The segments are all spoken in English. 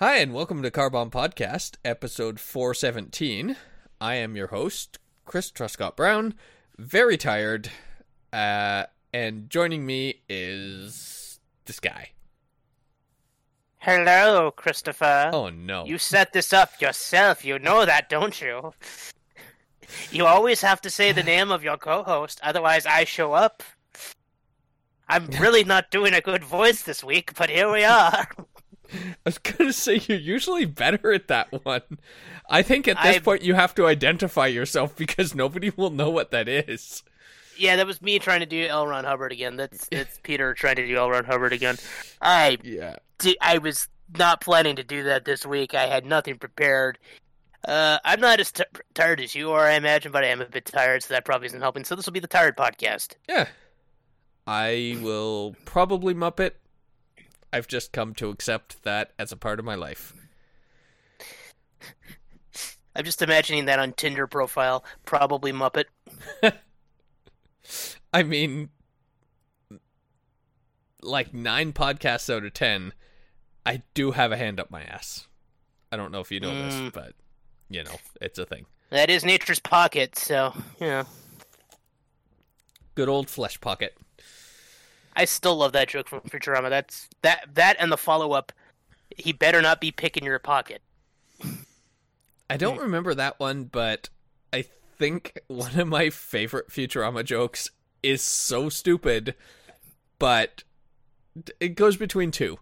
Hi, and welcome to Carbon Podcast, episode 417. I am your host, Chris Truscott Brown, very tired, uh, and joining me is this guy. Hello, Christopher. Oh no. You set this up yourself. You know that, don't you? You always have to say the name of your co host, otherwise, I show up. I'm really not doing a good voice this week, but here we are. I was gonna say you're usually better at that one. I think at this I'm- point you have to identify yourself because nobody will know what that is. Yeah, that was me trying to do L. Ron Hubbard again. That's that's Peter trying to do L. Ron Hubbard again. I Yeah. di- I was not planning to do that this week. I had nothing prepared. Uh, I'm not as t- tired as you are, I imagine, but I am a bit tired, so that probably isn't helping. So this will be the tired podcast. Yeah. I will probably Muppet. I've just come to accept that as a part of my life. I'm just imagining that on Tinder profile, probably Muppet. I mean, like nine podcasts out of ten, I do have a hand up my ass. I don't know if you know this, Mm. but you know, it's a thing. That is nature's pocket, so you know. Good old flesh pocket. I still love that joke from Futurama. That's that that and the follow up. He better not be picking your pocket. I don't remember that one, but I think one of my favorite Futurama jokes is so stupid, but it goes between two.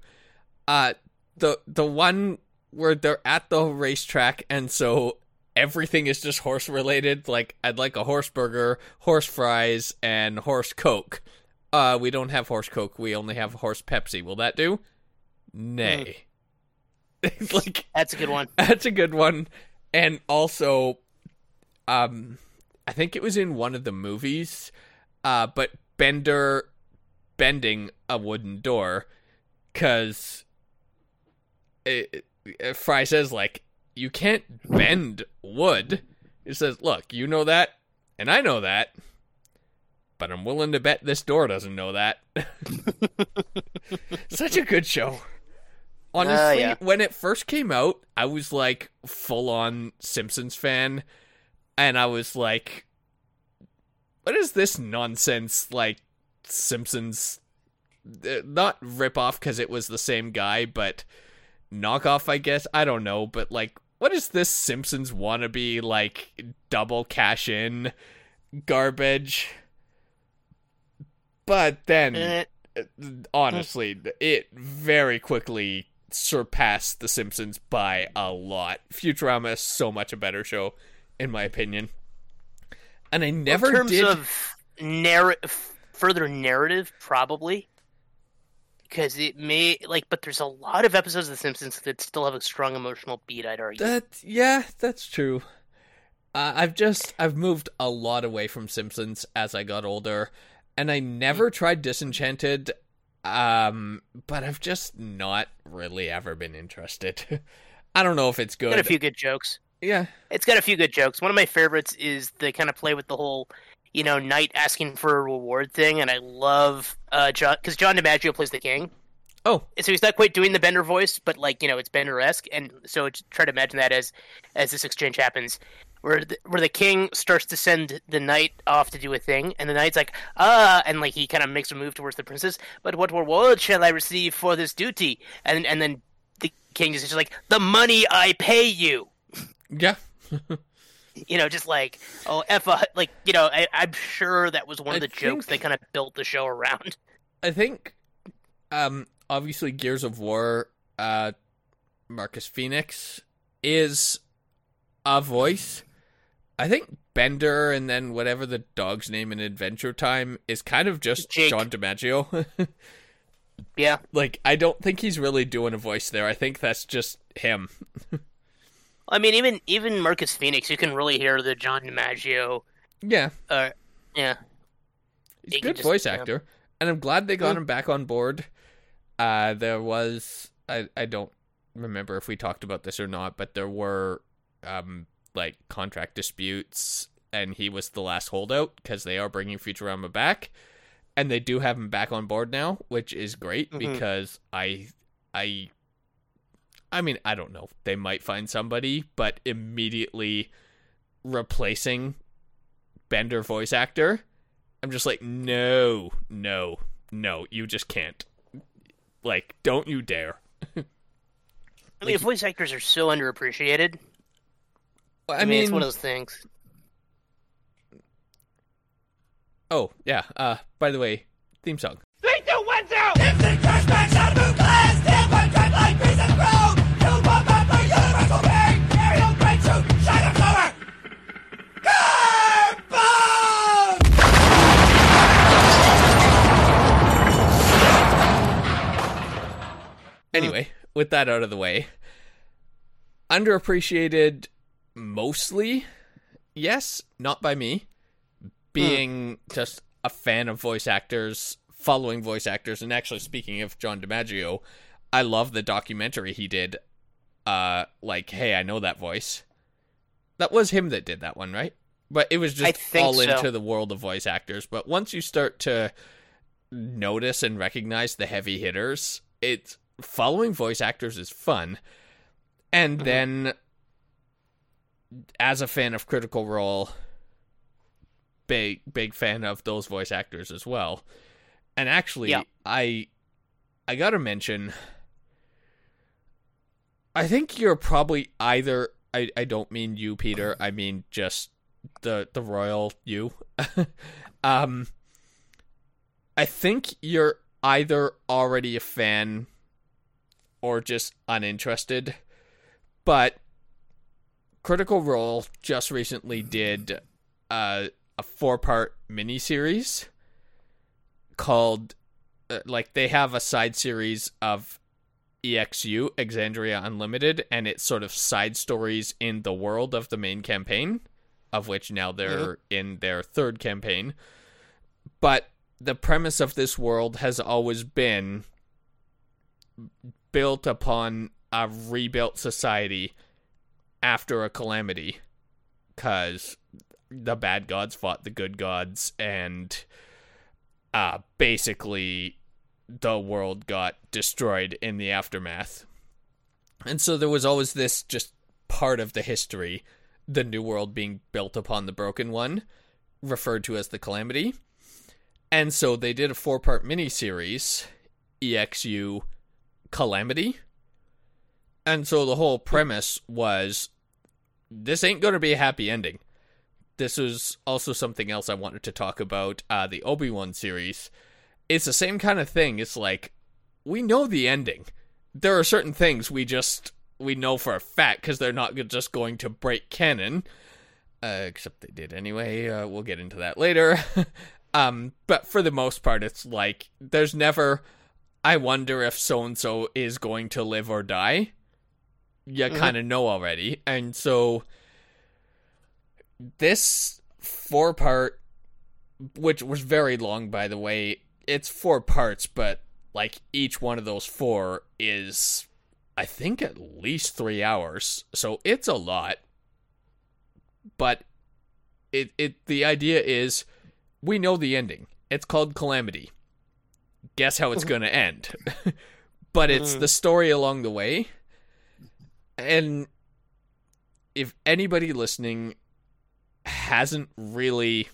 Uh the the one where they're at the racetrack and so everything is just horse related, like I'd like a horse burger, horse fries, and horse coke. Uh we don't have horse coke, we only have horse Pepsi. Will that do? Nay. like That's a good one. that's a good one. And also, um, I think it was in one of the movies, uh, but Bender bending a wooden door, because Fry says, like, you can't bend wood. He says, look, you know that, and I know that, but I'm willing to bet this door doesn't know that. Such a good show. Honestly, yeah. when it first came out, I was like full on Simpsons fan, and I was like, "What is this nonsense?" Like Simpsons, uh, not rip off because it was the same guy, but knockoff, I guess. I don't know, but like, what is this Simpsons wannabe like double cash in garbage? But then Eh, honestly, it very quickly surpassed The Simpsons by a lot. Futurama is so much a better show, in my opinion. And I never in terms did. of narr- further narrative, probably. Because it may like, but there's a lot of episodes of The Simpsons that still have a strong emotional beat. I'd argue. That yeah, that's true. Uh, I've just I've moved a lot away from Simpsons as I got older, and I never tried Disenchanted. Um, but I've just not really ever been interested. I don't know if it's good. got a few good jokes. yeah, It's got a few good jokes. One of my favorites is they kind of play with the whole, you know, knight asking for a reward thing, and I love uh John because John DiMaggio plays the king. Oh, so he's not quite doing the Bender voice, but like you know, it's Bender esque, and so try to imagine that as as this exchange happens, where the, where the king starts to send the knight off to do a thing, and the knight's like, ah, and like he kind of makes a move towards the princess, but what reward shall I receive for this duty? And and then the king is just like, the money I pay you. yeah. You know, just like oh, f a, like you know, I, I'm sure that was one I of the jokes they kind of built the show around. I think, um, obviously Gears of War, uh, Marcus Phoenix is a voice. I think Bender and then whatever the dog's name in Adventure Time is kind of just Jake. John DiMaggio. Yeah, like, I don't think he's really doing a voice there. I think that's just him. I mean, even even Marcus Phoenix, you can really hear the John DiMaggio. Yeah, Uh, yeah. he's He a good just- voice yeah. actor, and I'm glad they got Mm. him back on board. Uh, there was I I don't remember if we talked about this or not, but there were um like contract disputes, and he was the last holdout because they are bringing Futurama back, and they do have him back on board now, which is great Mhm. because I I I mean, I don't know. They might find somebody, but immediately replacing Bender voice actor, I'm just like, no, no, no, you just can't. Like, don't you dare. I mean, voice actors are so underappreciated. I, I mean, mean, it's one of those things. oh yeah. Uh, by the way, theme song. Three, two, one, zero. Instant cashback, out of class. Stand by track like Grease and Chrome. Two, one, back for universal being. Aerial great shoot. Shine of power. Carbon! Anyway, with that out of the way, underappreciated mostly, yes, not by me, being just a fan of voice actors, following voice actors, and actually speaking of John DiMaggio, I love the documentary he did. Uh, like, hey, I know that voice. That was him that did that one, right? But it was just all so. into the world of voice actors. But once you start to notice and recognize the heavy hitters, it's following voice actors is fun. And then as a fan of Critical Role, big big fan of those voice actors as well. And actually Yeah. I I got to mention I think you're probably either I I don't mean you Peter, I mean just the the royal you. um I think you're either already a fan or just uninterested. But Critical Role just recently did uh, a four part miniseries called, uh, like, they have a side series of EXU, Exandria Unlimited, and it's sort of side stories in the world of the main campaign, of which now they're in their third campaign. But the premise of this world has always been built upon a rebuilt society after a calamity because the bad gods fought the good gods and uh basically the world got destroyed in the aftermath. And so there was always this just part of the history the new world being built upon the broken one referred to as the calamity. And so they did a four part miniseries exu calamity and so the whole premise was this ain't going to be a happy ending. This is also something else I wanted to talk about uh, the Obi Wan series. It's the same kind of thing. It's like, we know the ending. There are certain things we just we know for a fact because they're not just going to break canon. Uh, except they did anyway. Uh, we'll get into that later. um, but for the most part, it's like there's never. I wonder if so and so is going to live or die. You uh-huh. kind of know already, and so this four part, which was very long, by the way, it's four parts, but like each one of those four is, I think, at least three hours. So it's a lot. But it it the idea is, we know the ending. It's called Calamity. Guess how it's uh-huh. gonna end. but it's uh-huh. the story along the way. And if anybody listening hasn't really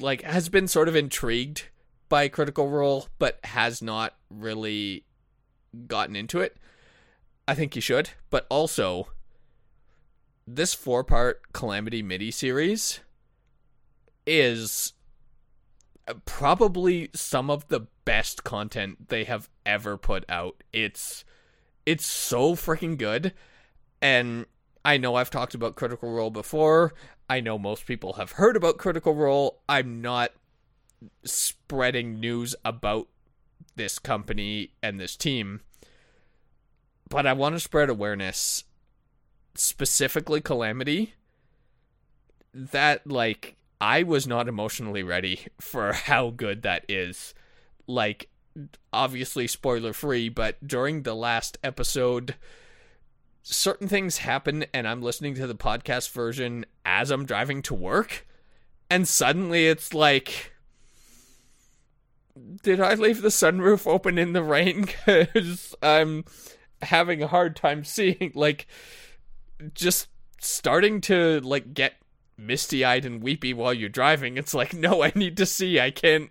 like has been sort of intrigued by critical role but has not really gotten into it i think you should. But also this four part calamity mini series is probably some of the best content they have ever put out. It's it's so freaking good and I know I've talked about Critical Role before. I know most people have heard about Critical Role. I'm not spreading news about this company and this team, but I want to spread awareness, specifically Calamity, that, like, I was not emotionally ready for how good that is. Like, obviously, spoiler free, but during the last episode, certain things happen and I'm listening to the podcast version as I'm driving to work and suddenly it's like did I leave the sunroof open in the rain cuz I'm having a hard time seeing like just starting to like get misty-eyed and weepy while you're driving. It's like, no, I need to see. I can't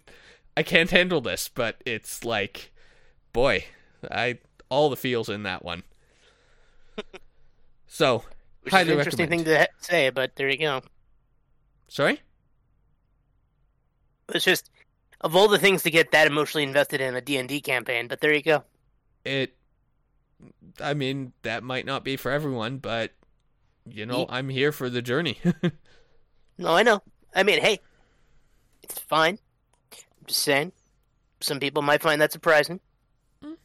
I can't handle this, but it's like boy, I all the feels in that one. So, Which highly interesting recommend. thing to say, but there you go. Sorry? It's just of all the things to get that emotionally invested in a D&D campaign, but there you go. It I mean, that might not be for everyone, but you know, I'm here for the journey. No, I know. I mean, hey, it's fine. I'm just saying. Some people might find that surprising, Mm.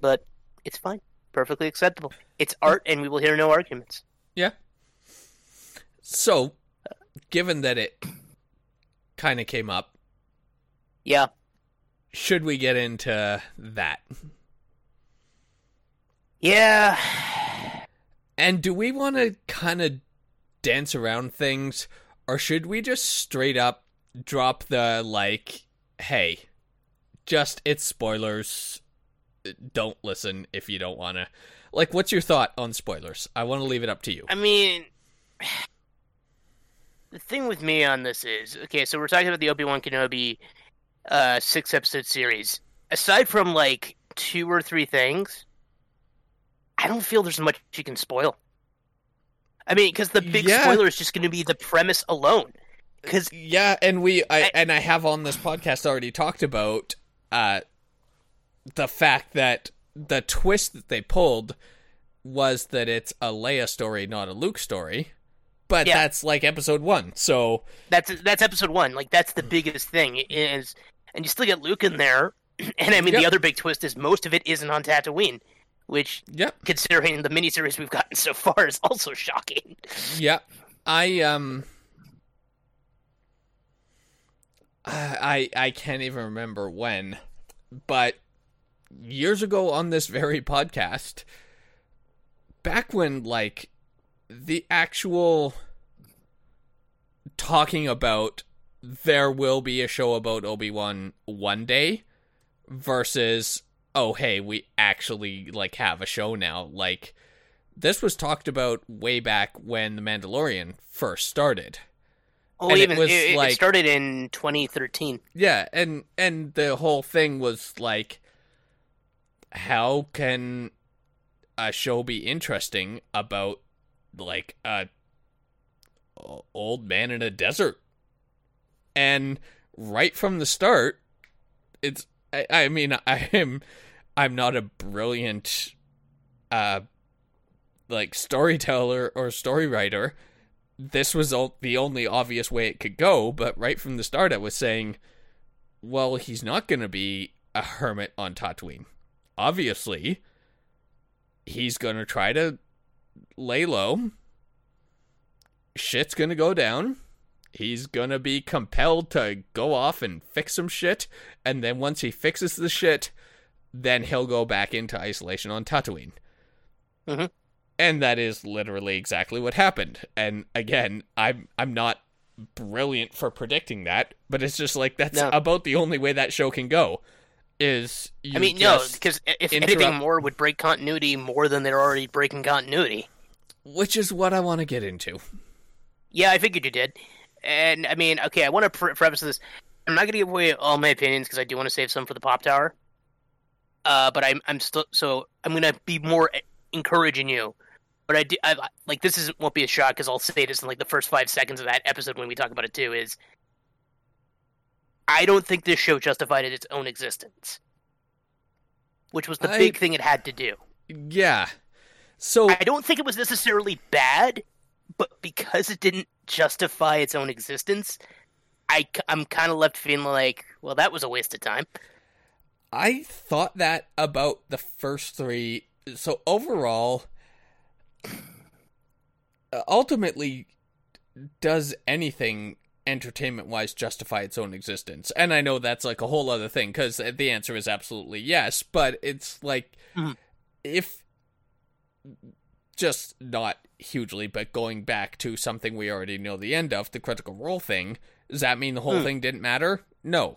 but it's fine. Perfectly acceptable. It's art, and we will hear no arguments. Yeah. So, given that it kind of came up, Yeah. should we get into that? Yeah. And do we want to kind of dance around things, or should we just straight up drop the, like, hey, just it's spoilers. Don't listen if you don't want to. Like, what's your thought on spoilers? I want to leave it up to you. I mean, the thing with me on this is okay. So we're talking about the Obi Wan Kenobi uh, six episode series. Aside from like two or three things, I don't feel there's much you can spoil. I mean, because the big Yeah. spoiler is just going to be the premise alone. Because Yeah, and we I, I- and I have on this podcast already talked about uh the fact that the twist that they pulled was that it's a Leia story, not a Luke story. But Yeah. that's like episode 1. So, that's that's episode one. Like that's the biggest thing is, and you still get Luke in there. And I mean, Yep. the other big twist is most of it isn't on Tatooine, which, yeah. considering the miniseries we've gotten so far, is also shocking. Yeah. I um I I can't even remember when, but years ago on this very podcast, back when like the actual talking about there will be a show about Obi-Wan one day versus oh hey we actually like have a show now like this was talked about way back when the Mandalorian first started. Oh, And it even was it, it started in 2013. Yeah, and and the whole thing was like how can a show be interesting about like a old man in a desert? And right from the start, it's I, I mean I am I'm not a brilliant uh like storyteller or story writer. This was the only obvious way it could go, but right from the start I was saying well, he's not going to be a hermit on Tatooine. Obviously, he's going to try to lay low. Shit's going to go down. He's going to be compelled to go off and fix some shit. And then once he fixes the shit, then he'll go back into isolation on Tatooine. Mhm. And that is literally exactly what happened. And again, I'm I'm not brilliant for predicting that, but it's just like that's No. about the only way that show can go. Is you I mean, no, because if interrupt- anything more would break continuity more than they're already breaking continuity. which is what I want to get into. Yeah, I figured you did. And I mean, okay, I want to pre- preface this. I'm not going to give away all my opinions because I do want to save some for the pop tower. Uh, but I'm I'm still so I'm going to be more encouraging you. But I do I, like this is won't be a shock because I'll say this in like the first five seconds of that episode when we talk about it too. Is I don't think this show justified its own existence, which was the I- big thing it had to do. Yeah. So I don't think it was necessarily bad, but because it didn't justify its own existence, I, I'm kind of left feeling like, well, that was a waste of time. I thought that about the first three. So overall, ultimately, does anything entertainment wise justify its own existence? And I know that's like a whole other thing because the answer is absolutely yes. But it's like Mhm. if just not hugely, but going back to something we already know the end of, the critical role thing. Does that mean the whole Hmm. thing didn't matter? No.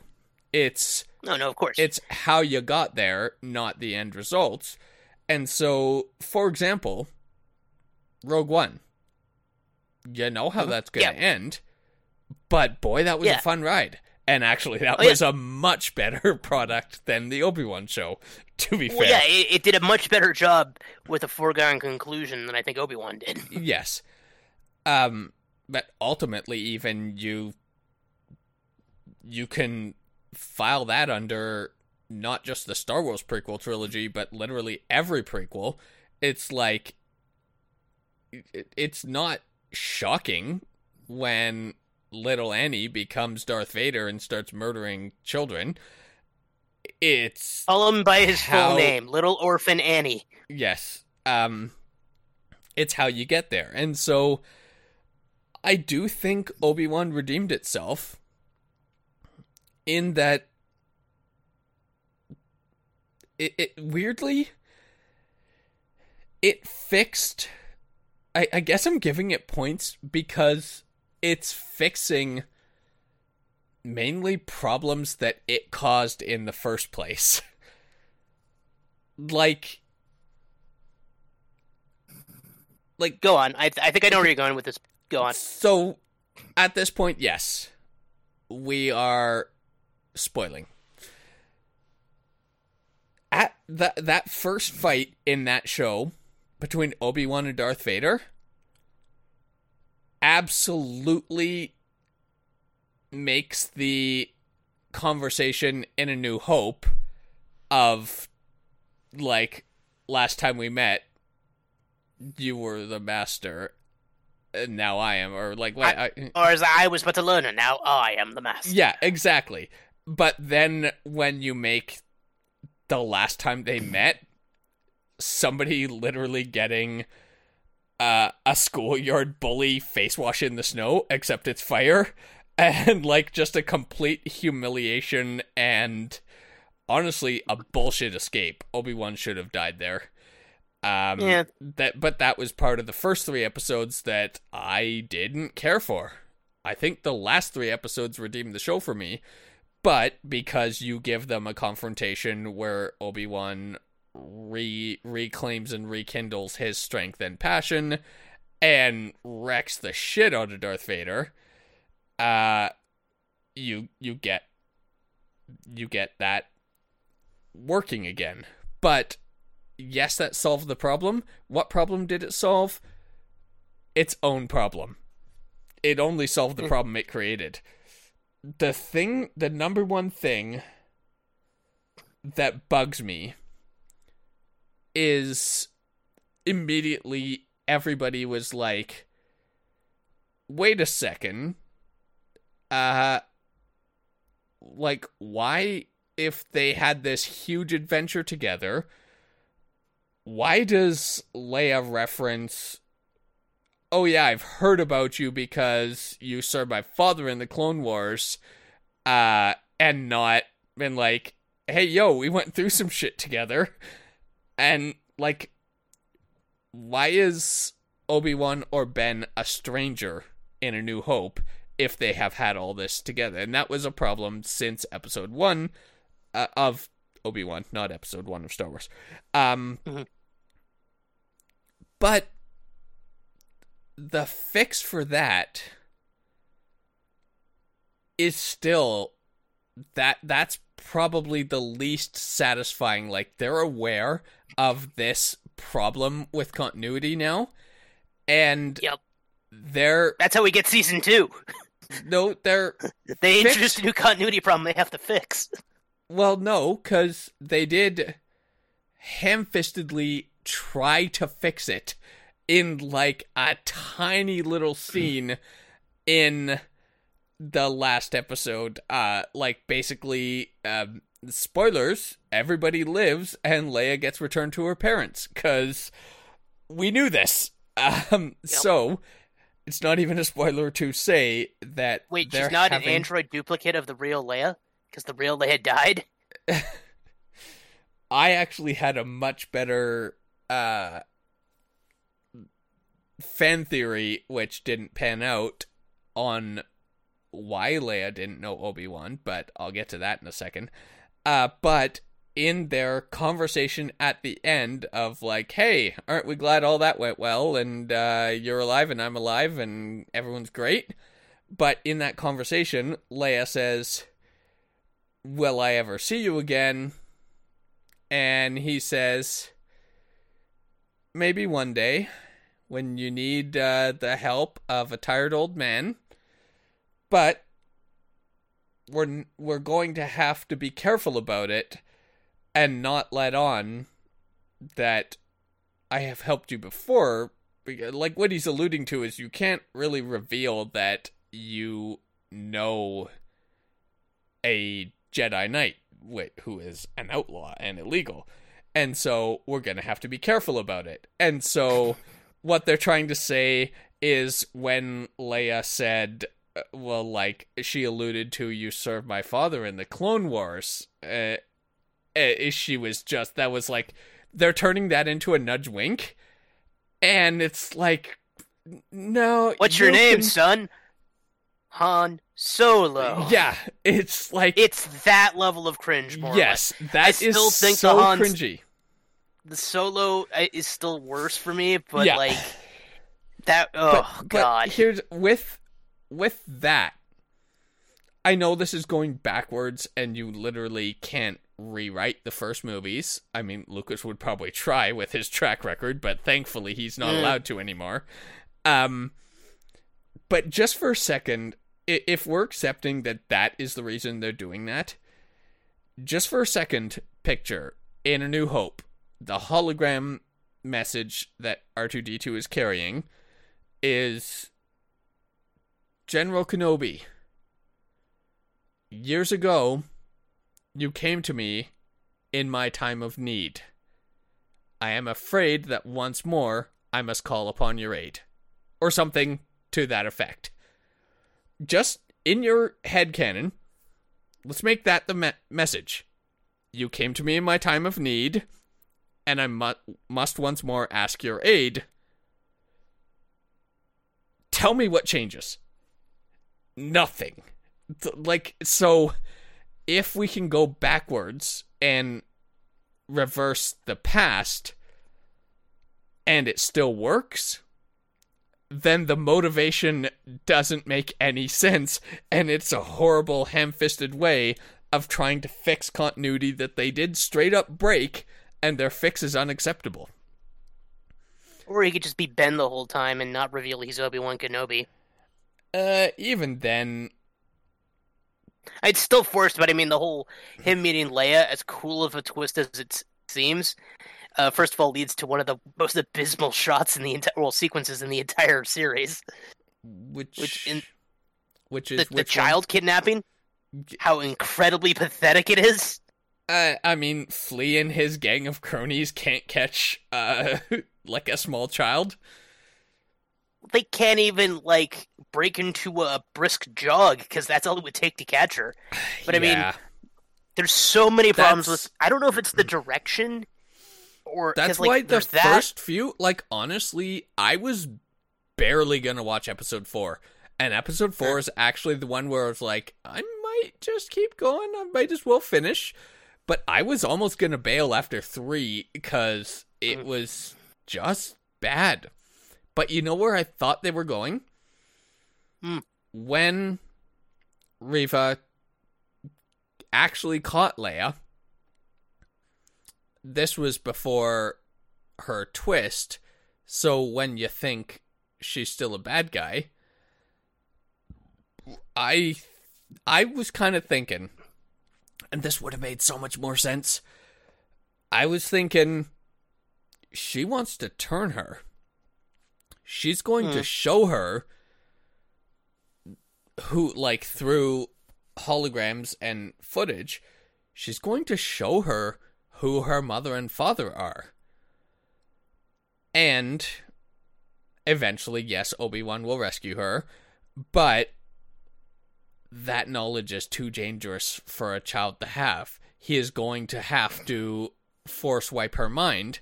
It's No, no, of course. it's how you got there, not the end results. And so, for example, Rogue One. You know how that's going to Yeah. end. But boy, that was Yeah. a fun ride. And actually, that Oh, yeah. was a much better product than the Obi Wan show, to be Well, fair. yeah, it, it did a much better job with a foregone conclusion than I think Obi Wan did. Yes. Um but ultimately even you you can file that under not just the Star Wars prequel trilogy but literally every prequel. It's like it, it's not shocking when little Annie becomes Darth Vader and starts murdering children. It's Call him by his How- full name, Little Orphan Annie. yes um it's how you get there and so i do think obi-wan redeemed itself in that it, it weirdly it fixed I, I guess i'm giving it points because it's fixing mainly problems that it caused in the first place like like Go on. I, I think I know where you're going with this. Go on. so at this point yes we are spoiling at that that first fight in that show between Obi-Wan and Darth Vader absolutely makes the conversation in a new hope of like last time we met you were the master and now I am or like what I, Or as I was but a learner, now I am the master. yeah, exactly. But then when you make the last time they met, somebody literally getting uh, a schoolyard bully face wash in the snow, except it's fire, and like just a complete humiliation and honestly a bullshit escape. Obi Wan should have died there. Um, Yeah. That, but that was part of the first three episodes that I didn't care for. I think the last three episodes redeemed the show for me, but because you give them a confrontation where Obi Wan re reclaims and rekindles his strength and passion, and wrecks the shit out of Darth Vader, uh, you you get you get that working again. But yes, that solved the problem. What problem did it solve? Its own problem. It only solved the problem it created. The thing, the number one thing that bugs me is immediately everybody was like, wait a second. Uh, like, why, if they had this huge adventure together, why does Leia reference oh yeah, I've heard about you because you served my father in the Clone Wars, uh, and not been like, hey yo, we went through some shit together, and like, why is Obi Wan or Ben a stranger in A New Hope if they have had all this together? And that was a problem since Episode One uh, of Obi Wan, not Episode One of Star Wars. Um, Mhm. but the fix for that is still that that's probably the least satisfying like they're aware of this problem with continuity now and Yep. they're That's how we get season two. no they're They Fix- introduced a new continuity problem they have to fix. well no cuz they did ham-fistedly try to fix it in like a tiny little scene in the last episode uh like basically um spoilers everybody lives and Leia gets returned to her parents cuz we knew this um so it's not even a spoiler to say that Wait, she's not having... an android duplicate of the real Leia? Because the real Leia died? I actually had a much better uh fan theory which didn't pan out on why Leia didn't know Obi-Wan, but I'll get to that in a second. Uh but in their conversation at the end of like, "Hey, aren't we glad all that went well and uh, you're alive and I'm alive and everyone's great?" But in that conversation, Leia says, "Will I ever see you again?" And he says, "Maybe one day." When you need uh, the help of a tired old man, but we're we're going to have to be careful about it and not let on that I have helped you before. Like what he's alluding to is you can't really reveal that you know a Jedi Knight who is an outlaw and illegal. And so we're going to have to be careful about it. And so what they're trying to say is when Leia said, well, like she alluded to, you served my father in the Clone Wars. Uh, she was just that was like they're turning that into a nudge wink, and it's like, no. What's your name, can- son? Han Solo. Yeah, it's like It's that level of cringe. More or less. yes, that is still think the so Hans- cringy. the Solo uh, is still worse for me, but Yeah. like that. Oh but, God. But here's with with that. I know this is going backwards, and you literally can't rewrite the first movies. I mean, Lucas would probably try with his track record, but thankfully he's not allowed to anymore. Um, but just for a second, if we're accepting that that is the reason they're doing that, just for a second, picture in A New Hope the hologram message that R2D2 is carrying is General Kenobi. Years ago, you came to me in my time of need. I am afraid that once more I must call upon your aid. Or something to that effect. Just in your head canon, let's make that the me- message. You came to me in my time of need, and I mu- must once more ask your aid. Tell me what changes. Nothing. Like, so if we can go backwards and reverse the past and it still works, then the motivation doesn't make any sense and it's a horrible ham-fisted way of trying to fix continuity that they did straight up break and their fix is unacceptable. Or he could just be Ben the whole time and not reveal he's Obi Wan Kenobi. Uh even then It's still forced, but I mean the whole him meeting Leia, as cool of a twist as it seems, uh, first of all leads to one of the most abysmal shots in the entire well sequences in the entire series. which Which in- which is the which one? child kidnapping, how incredibly pathetic it is. Uh, I mean, Flea and his gang of cronies can't catch uh like a small child. They can't even like break into a brisk jog because that's all it would take to catch her. But I mean, there's so many problems That's- with. I don't know if it's the direction or That's like, why the that. first few, like honestly, I was barely gonna watch episode four, and episode four is actually the one where I was like, I might just keep going. I might as well finish. But I was almost gonna bail after three because it Mm. was just bad. But you know where I thought they were going? Hmm. When Reva actually caught Leia this was before her twist, so when you think she's still a bad guy, I I was kind of thinking and this would have made so much more sense. I was thinking she wants to turn her. She's going Hmm. to show her who like through holograms and footage, she's going to show her who her mother and father are. And eventually, yes, Obi-Wan will rescue her, but that knowledge is too dangerous for a child to have. He is going to have to force wipe her mind.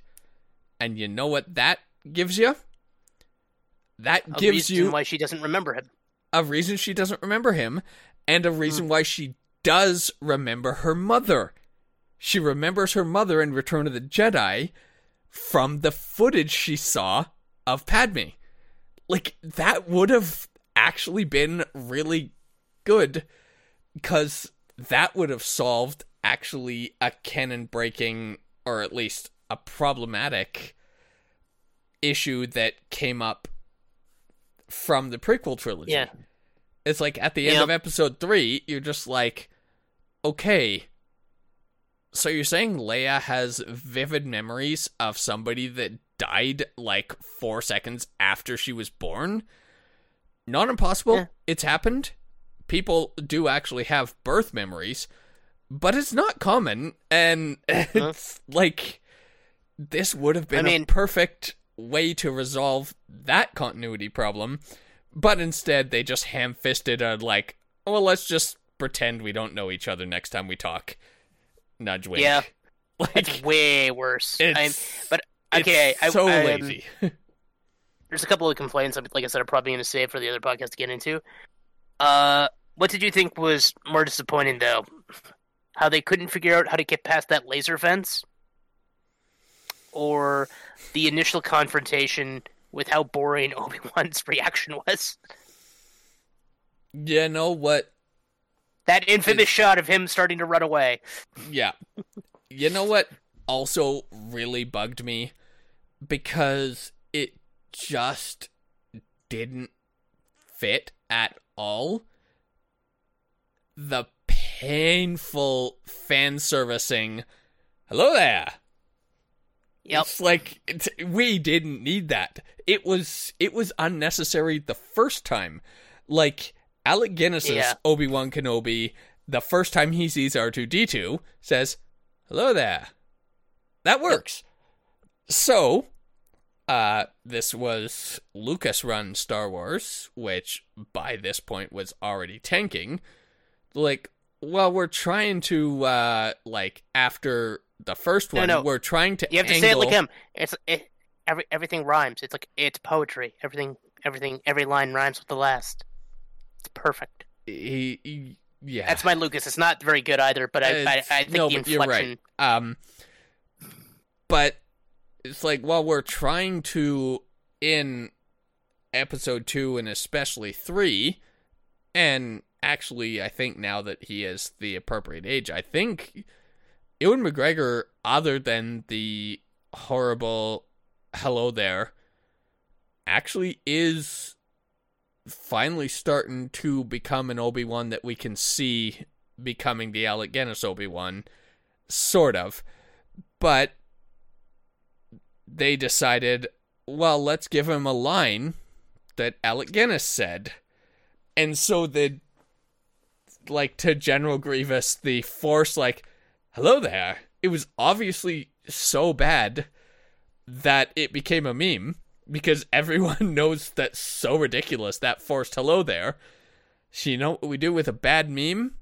And you know what that gives you? That A gives reason you why she doesn't remember him. a reason she doesn't remember him and a reason hmm. why she does remember her mother. she remembers her mother in Return of the Jedi from the footage she saw of Padme. Like, that would have actually been really good because that would have solved actually a canon breaking or at least a problematic issue that came up from the prequel trilogy. Yeah. It's like at the end Yep. of episode 3, you're just like okay. So you're saying Leia has vivid memories of somebody that died like 4 seconds after she was born? Not impossible. Yeah. It's happened. People do actually have birth memories, but it's not common and it's like this would have been I mean- a perfect way to resolve that continuity problem, but instead they just ham-fisted a like, well, let's just pretend we don't know each other next time we talk. Nudge wink. Yeah. like That's way worse. I'm, it's but okay, it's I, so I'm- lazy. there's a couple of complaints. Like I said, I'm probably going to save for the other podcast to get into. Uh, what did you think was more disappointing, though? How they couldn't figure out how to get past that laser fence, or the initial confrontation with how boring Obi Wan's reaction was? Yeah, know what? That infamous shot of him starting to run away. Yeah. You know what also really bugged me? Because it just didn't fit at all. The painful fan servicing. Hello there. Yep. It's like it's, we didn't need that. It was it was unnecessary the first time. Like Alec Guinness's Yeah. Obi Wan Kenobi, the first time he sees R two D two, says, "Hello there." That works. So, uh, this was Lucas run Star Wars, which by this point was already tanking. Like, well, we're trying to uh, like after the first one, no. no. we're trying to You have to say it like him. It's it, every everything rhymes. It's like it's poetry. Everything everything every line rhymes with the last. It's perfect. He, he- yeah, That's my Lucas. It's not very good either, but I I, I think no, the but you're right. inflection. Um, but it's like, while we're trying to in episode two and especially three, and actually, I think now that he is the appropriate age, I think Ewan McGregor, other than the horrible "Hello there," actually is finally starting to become an Obi Wan that we can see becoming the Alec Guinness Obi Wan, sort of. But they decided, well, let's give him a line that Alec Guinness said. And so the like to General Grievous, the force like, hello there. It was obviously so bad that it became a meme because everyone knows that's so ridiculous that forced hello there. So you know what we do with a bad meme?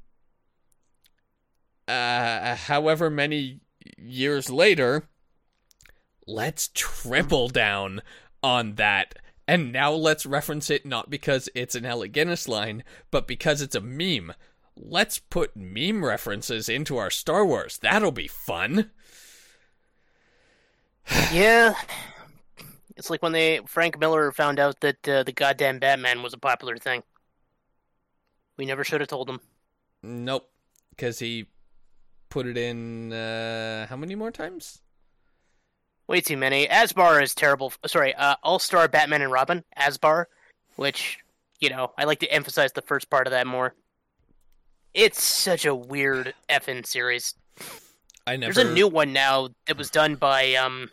Uh, however many years later, let's triple down on that. And now let's reference it not because it's an Alec Guinness line, but because it's a meme. Let's put meme references into our Star Wars. That'll be fun. Yeah, it's like when they Frank Miller found out that uh, the goddamn Batman was a popular thing. We never should have told him. Nope, because he put it in uh, how many more times? Way too many. Asbar is terrible. Sorry, uh, All Star Batman and Robin. Asbar, which you know I like to emphasize the first part of that more. It's such a weird effing series. I never. There's a new one now that was done by um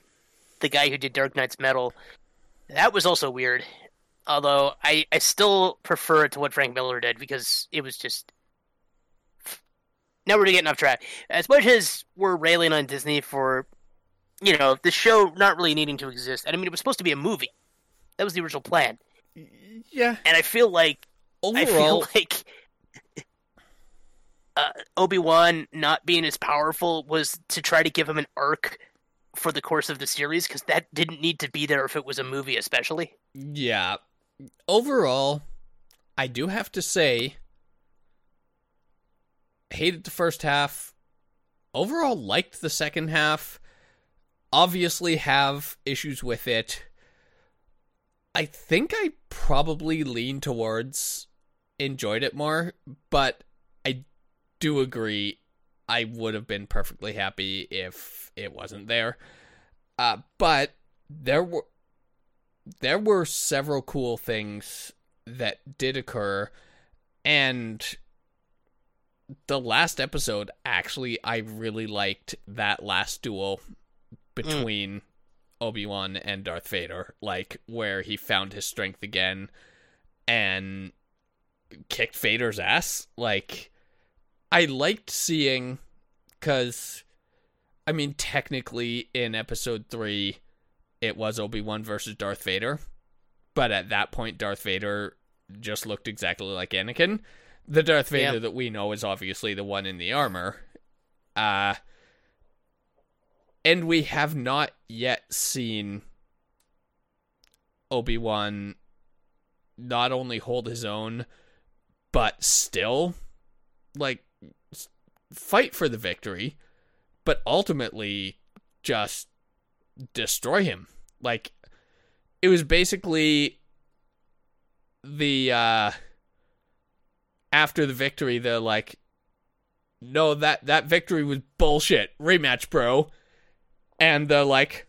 the guy who did Dark Nights Metal. That was also weird. Although I, I still prefer it to what Frank Miller did because it was just now we're getting off track. As much as we're railing on Disney for you know, the show not really needing to exist. I mean it was supposed to be a movie. That was the original plan. Yeah. And I feel like I feel like uh, Obi Wan not being as powerful was to try to give him an arc for the course of the series because that didn't need to be there if it was a movie, especially. yeah. Overall, I do have to say, hated the first half, overall liked the second half. Obviously, have issues with it. I think I probably lean towards enjoyed it more, but I do agree I would have been perfectly happy if it wasn't there. Uh, but there were there were several cool things that did occur and the last episode actually I really liked that last duel between Obi-Wan and Darth Vader like where he found his strength again and kicked Vader's ass like I liked seeing cuz I mean technically in episode 3 it was Obi-Wan versus Darth Vader but at that point Darth Vader just looked exactly like Anakin. The Darth Vader that we know is obviously the one in the armor. Uh and we have not yet seen Obi-Wan not only hold his own but still like fight for the victory but ultimately just destroy him. Like it was basically the uh after the victory they're like no that that victory was bullshit rematch bro and they're like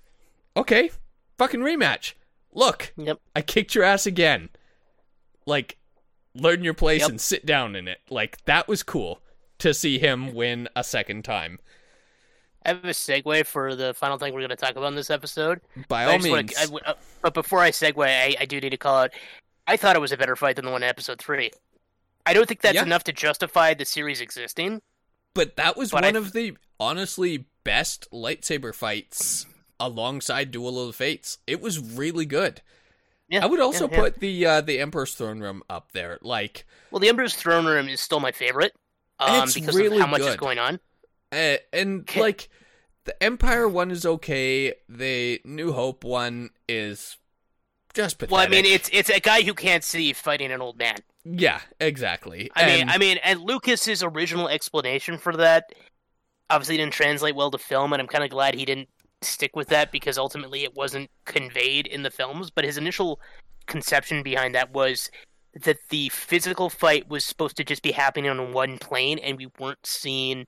okay fucking rematch look Yep. i kicked your ass again like learn your place Yep. and sit down in it like that was cool to see him win a second time I have a segue for the final thing we're going to talk about in this episode. by But all wanna- means I w- uh, but before I segue, I, I do need to call out. I thought it was a better fight than the one in episode three. I don't think that's Yeah. enough to justify the series existing. But that was But one I- of the honestly best lightsaber fights alongside Duel of the Fates. It was really good. Yeah, I would also yeah. put the uh, the Emperor's Throne Room up there. Like, Well, the Emperor's Throne Room is still my favorite um, It's because really of how much is going on. uh, and like the Empire one is okay. The New Hope one is just pathetic. Well, I mean, it's it's a guy who can't see fighting an old man. yeah, exactly. I mean, And- I mean, and Lucas's original explanation for that obviously didn't translate well to film, and I'm kind of glad he didn't stick with that because ultimately it wasn't conveyed in the films. But his initial conception behind that was that the physical fight was supposed to just be happening on one plane, and we weren't seeing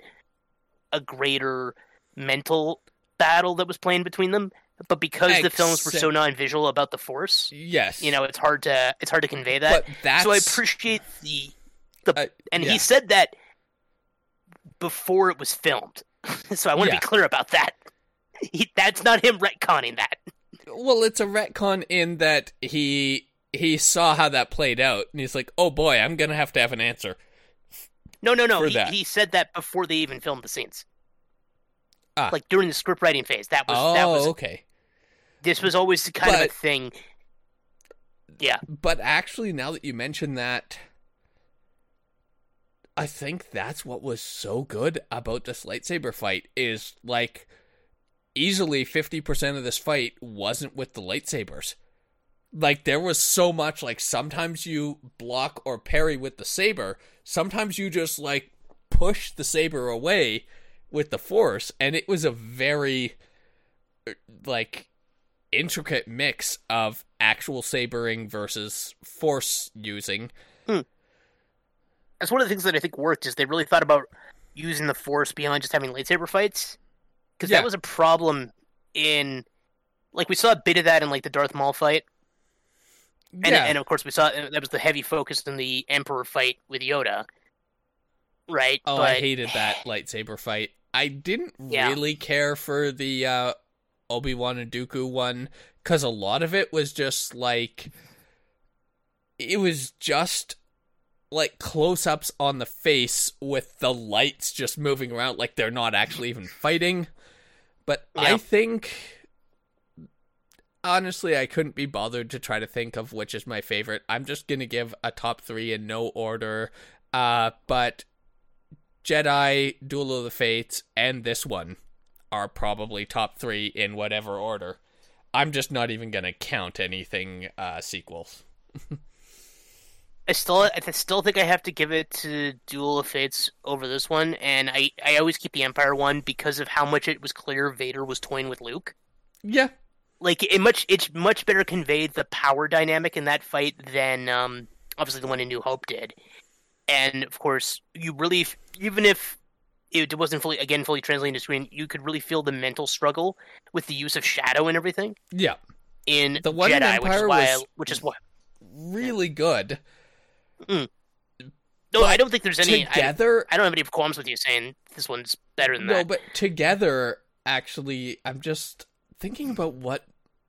a greater mental battle that was playing between them. But because the films were so non-visual about the Force, yes, you know, it's hard to it's hard to convey that but that's so I appreciate the the uh, and yeah. he said that before it was filmed. so I want to Yeah. be clear about that. He, that's not him retconning that. Well, it's a retcon in that he he saw how that played out, and he's like, "Oh boy, I'm gonna have to have an answer." No, no, no. He, he said that before they even filmed the scenes. Ah. Like during the script writing phase. That was oh, that was okay. this was always kind of a thing. Yeah. But actually, now that you mention that, I think that's what was so good about this lightsaber fight is like easily 50% of this fight wasn't with the lightsabers. Like there was so much like sometimes you block or parry with the saber, sometimes you just like push the saber away with the force and it was a very uh, like intricate mix of actual sabering versus force using. That's one of the things that I think worked is they really thought about using the force beyond just having lightsaber fights. Because Yeah. that was a problem in like we saw a bit of that in like the Darth Maul fight. And, yeah, and of course, we saw that was the heavy focus in the Emperor fight with Yoda, right? oh, but, I hated that lightsaber fight. I didn't Yeah. really care for the uh, Obi Wan and Dooku one because a lot of it was just like it was just like close ups on the face with the lights just moving around like they're not actually even fighting. But I think honestly I couldn't be bothered to try to think of which is my favorite. I'm just gonna give a top three in no order. Uh but Jedi, Duel of the Fates, and this one are probably top three in whatever order. I'm just not even gonna count anything uh sequels. I still, I still think I have to give it to Duel of Fates over this one, and I, I always keep the Empire one because of how much it was clear Vader was toying with Luke. Yeah, Like it much, it's much better conveyed the power dynamic in that fight than um, obviously the one in New Hope did. And of course, you really, even if it wasn't fully again fully translated to screen, you could really feel the mental struggle with the use of shadow and everything yeah, in The one in Jedi, which is Empire why, I, which is why. really good. No, But I don't think there's any. I, Together, I don't have any qualms with you saying this one's better than no, that. No, but together, actually, I'm just thinking about what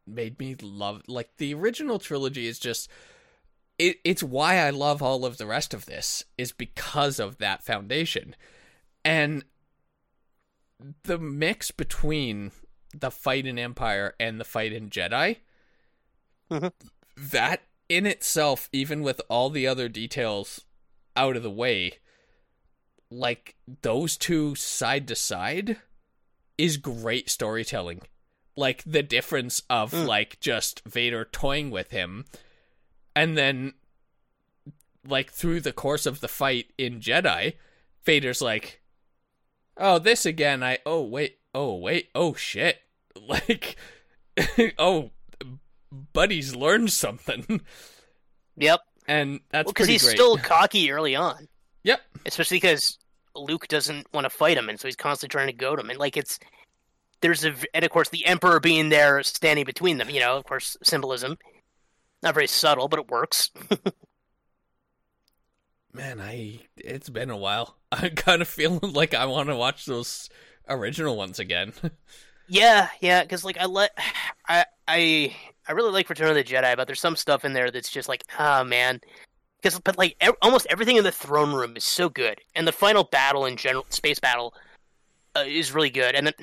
made me love. Like the original trilogy is just. It, it's why I love all of the rest of this is because of that foundation, and the mix between the fight in Empire and the fight in Jedi. Mhm. That in itself, even with all the other details out of the way, like those two side to side is great storytelling. Like the difference of Mm. like just Vader toying with him and then like through the course of the fight in Jedi, Vader's like, "Oh, this again. I oh wait. Oh, wait. Oh shit." Like oh, buddy's learned something. yep, and that's because pretty he's great. still cocky early on, Yep. especially because Luke doesn't want to fight him, and so he's constantly trying to goad him. And like it's there's a and of course the Emperor being there, standing between them. You know, of course, symbolism. Not very subtle, but it works. Man, I it's been a while. I'm kind of feeling like I want to watch those original ones again. Yeah, yeah, because like I let I I I really like Return of the Jedi, but there's some stuff in there that's just like, ah man, because but like ev- almost everything in the throne room is so good, and the final battle in general, space battle, uh, is really good, and then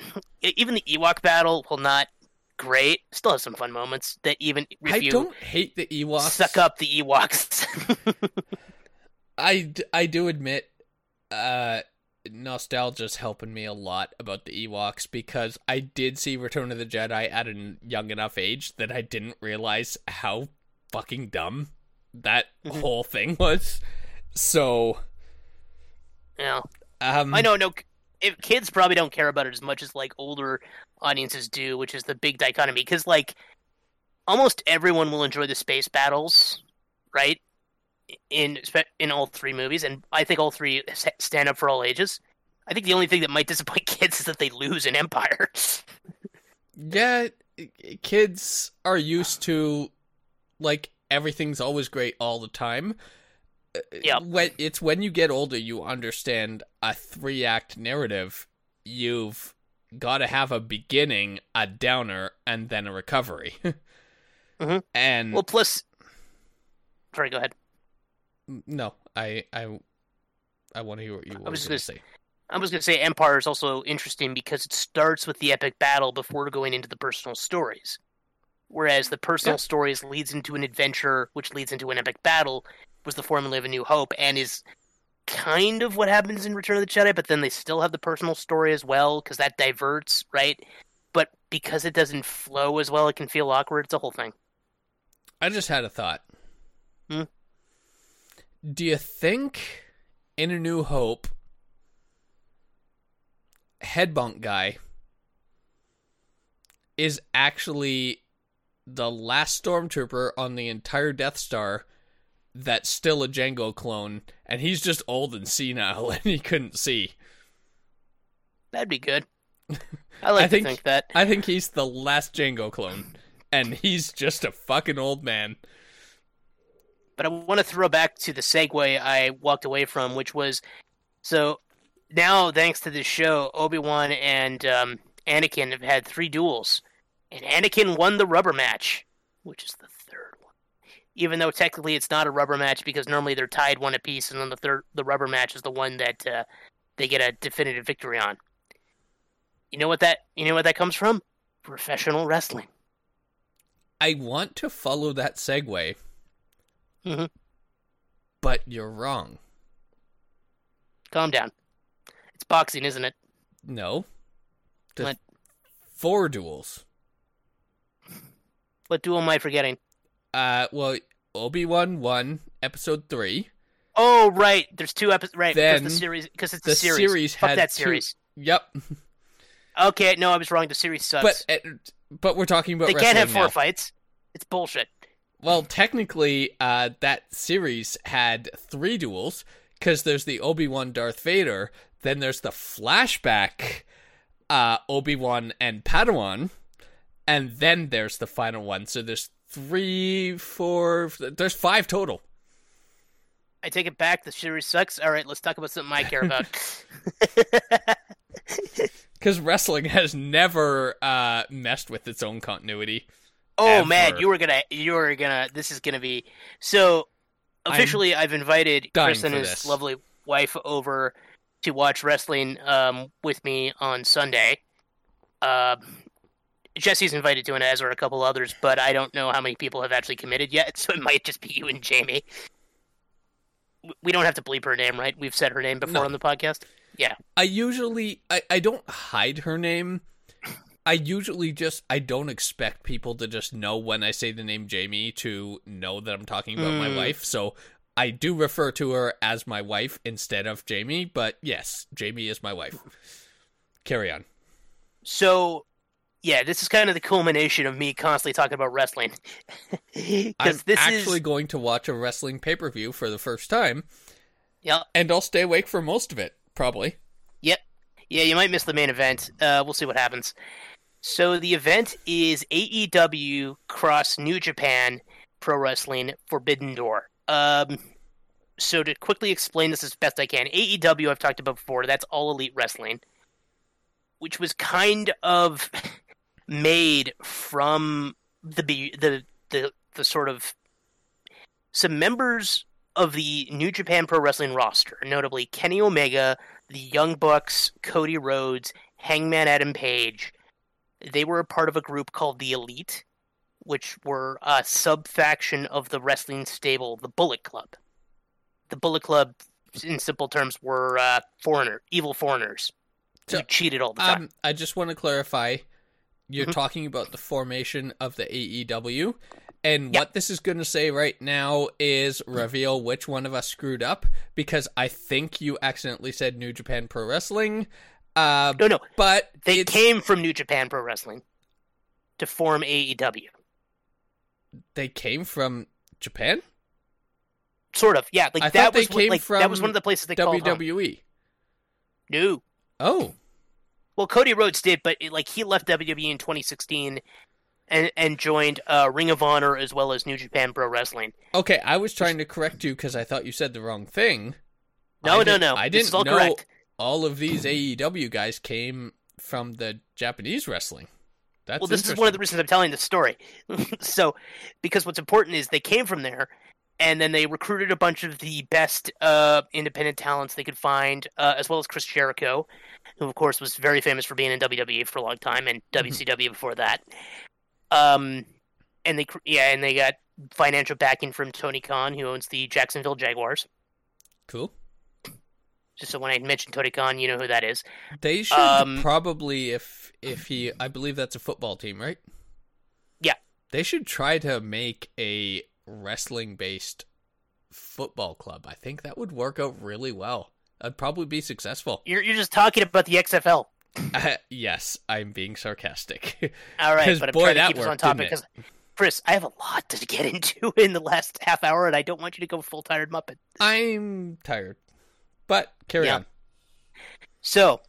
even the Ewok battle, while not great, still has some fun moments that even if I you don't hate the Ewoks. suck up the Ewoks. I I do admit, uh, nostalgia's helping me a lot about the Ewoks because I did see Return of the Jedi at a young enough age that I didn't realize how fucking dumb that whole thing was. So, yeah. um, I know, no. If kids probably don't care about it as much as like older audiences do, which is the big dichotomy. Because like almost everyone will enjoy the space battles, right? In in all three movies, and I think all three stand up for all ages. I think the only thing that might disappoint kids is that they lose in Empire. Yeah, kids are used to like everything's always great all the time. Yep. When it's when you get older you understand a three act narrative. You've got to have a beginning, a downer, and then a recovery. Mhm. And well, plus, sorry, go ahead. no, I I I want to hear what you were was going to say. I was going to say Empire is also interesting because it starts with the epic battle before going into the personal stories. Whereas the personal Yeah. stories leads into an adventure, which leads into an epic battle, was the formula of A New Hope, and is kind of what happens in Return of the Jedi. But then they still have the personal story as well because that diverts, right? But because it doesn't flow as well, it can feel awkward. It's a whole thing. I just had a thought. Hmm? Do you think in A New Hope, Headbunk Guy is actually the last stormtrooper on the entire Death Star that's still a Jango clone, and he's just old and senile and he couldn't see? That'd be good. I like I to think- think that. I think he's the last Jango clone, and he's just a fucking old man. but I want to throw back to the segue I walked away from, which was so now, thanks to this show, Obi Wan and um, Anakin have had three duels, and Anakin won the rubber match, which is the. Even though technically it's not a rubber match because normally they're tied one apiece, and then the third, the rubber match is the one that uh, they get a definitive victory on. You know what that? You know what that comes from? Professional wrestling. I want to follow that segue, Mhm. but you're wrong. Calm down. It's boxing, isn't it? No. What? Four duels. What duel am I forgetting? Uh, well, Obi Wan one, episode three. Oh, right. There's two episodes. Right. Because Then the series. Because it's The a series. series Fuck that two- series. Yep, Okay, no, I was wrong. The series sucks. but uh, but we're talking about they can't have four now. fights. It's bullshit. Well, technically, uh, that series had three duels because there's the Obi Wan Darth Vader, then there's the flashback uh, Obi Wan and Padawan, and then there's the final one. So there's three, four, there's five total. I take it back. The series sucks. All right, let's talk about something I care about. Because wrestling has never uh, messed with its own continuity. oh man, you were gonna, you were gonna. This is gonna be so. Officially, i have invited Chris and his this. lovely wife over to watch wrestling um, with me on Sunday. Uh, Jesse's invited to, and as are a couple others, but I don't know how many people have actually committed yet. So it might just be you and Jamie. We don't have to bleep her name, right? We've said her name before No. on the podcast. Yeah. I usually I, I don't hide her name. I usually just I don't expect people to just know when I say the name Jamie to know that I'm talking about my Mm. wife. So I do refer to her as my wife instead of Jamie, but yes, Jamie is my wife. Carry on. So, yeah, this is kind of the culmination of me constantly talking about wrestling. I'm this actually is going to watch a wrestling pay-per-view for the first time, yeah, and I'll stay awake for most of it, probably. yep, yeah. You might miss the main event. Uh, we'll see what happens. So the event is AEW cross New Japan Pro Wrestling Forbidden Door. Um, so to quickly explain this as best I can, AEW I've talked about before. That's All Elite Wrestling, which was kind of made from the the the the sort of some members of the New Japan Pro Wrestling roster, notably Kenny Omega, the Young Bucks, Cody Rhodes, Hangman Adam Page. They were a part of a group called the Elite, which were a sub faction of the wrestling stable, the Bullet Club. The Bullet Club, in simple terms, were uh, foreigner, evil foreigners who cheated all the time. Um, I just want to clarify. You're Mhm. talking about the formation of the AEW, and Yeah. what this is going to say right now is reveal which one of us screwed up because I think you accidentally said New Japan Pro Wrestling. Uh, no, no, but they it's- came from New Japan Pro Wrestling to form AEW. they came from Japan, Sort of, yeah. Like I that thought they was what- like that was one of the places they called. WWE. No, Oh, Well, Cody Rhodes did, but it, like he left WWE in 2016 and and joined uh, Ring of Honor as well as New Japan Pro Wrestling. okay. I was trying to correct you because I thought you said the wrong thing. No, I no, no. I didn't is all know correct. all of these AEW guys came from the Japanese wrestling. That's well, this is one of the reasons I'm telling this story. so, because what's important is they came from there, and then they recruited a bunch of the best uh, independent talents they could find, uh, as well as Chris Jericho, who of course was very famous for being in WWE for a long time and WCW before that. Um, and they yeah, and they got financial backing from Tony Khan, who owns the Jacksonville Jaguars. cool. Just so when I mention Tony Khan, you know who that is. They should Um, probably, if if he, I believe that's a football team, right? Yeah. They should try to make a wrestling based football club. I think that would work out really well. I'd probably be successful. You're you're just talking about the XFL. Uh, yes, I'm being sarcastic. All right, but I'm boy, trying to keep us on topic because, Chris, I have a lot to get into in the last half hour, and I don't want you to go full tired Muppet. I'm tired, but carry Yeah. on. So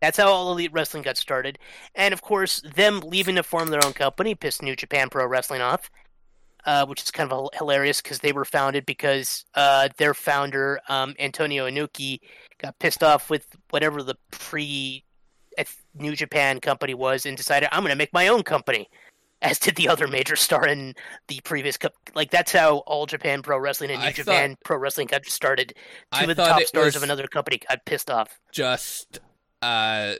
that's how All Elite Wrestling got started, and of course, them leaving to form their own company pissed New Japan Pro Wrestling off, uh, which is kind of hilarious because they were founded because uh, their founder um, Antonio Inoki got pissed off with whatever the pre uh, New Japan company was and decided I'm going to make my own company. As did the other major star in the previous cup. Like that's how All Japan Pro Wrestling and New I Japan Pro Wrestling got started. I Two of the top stars of another company got pissed off. just uh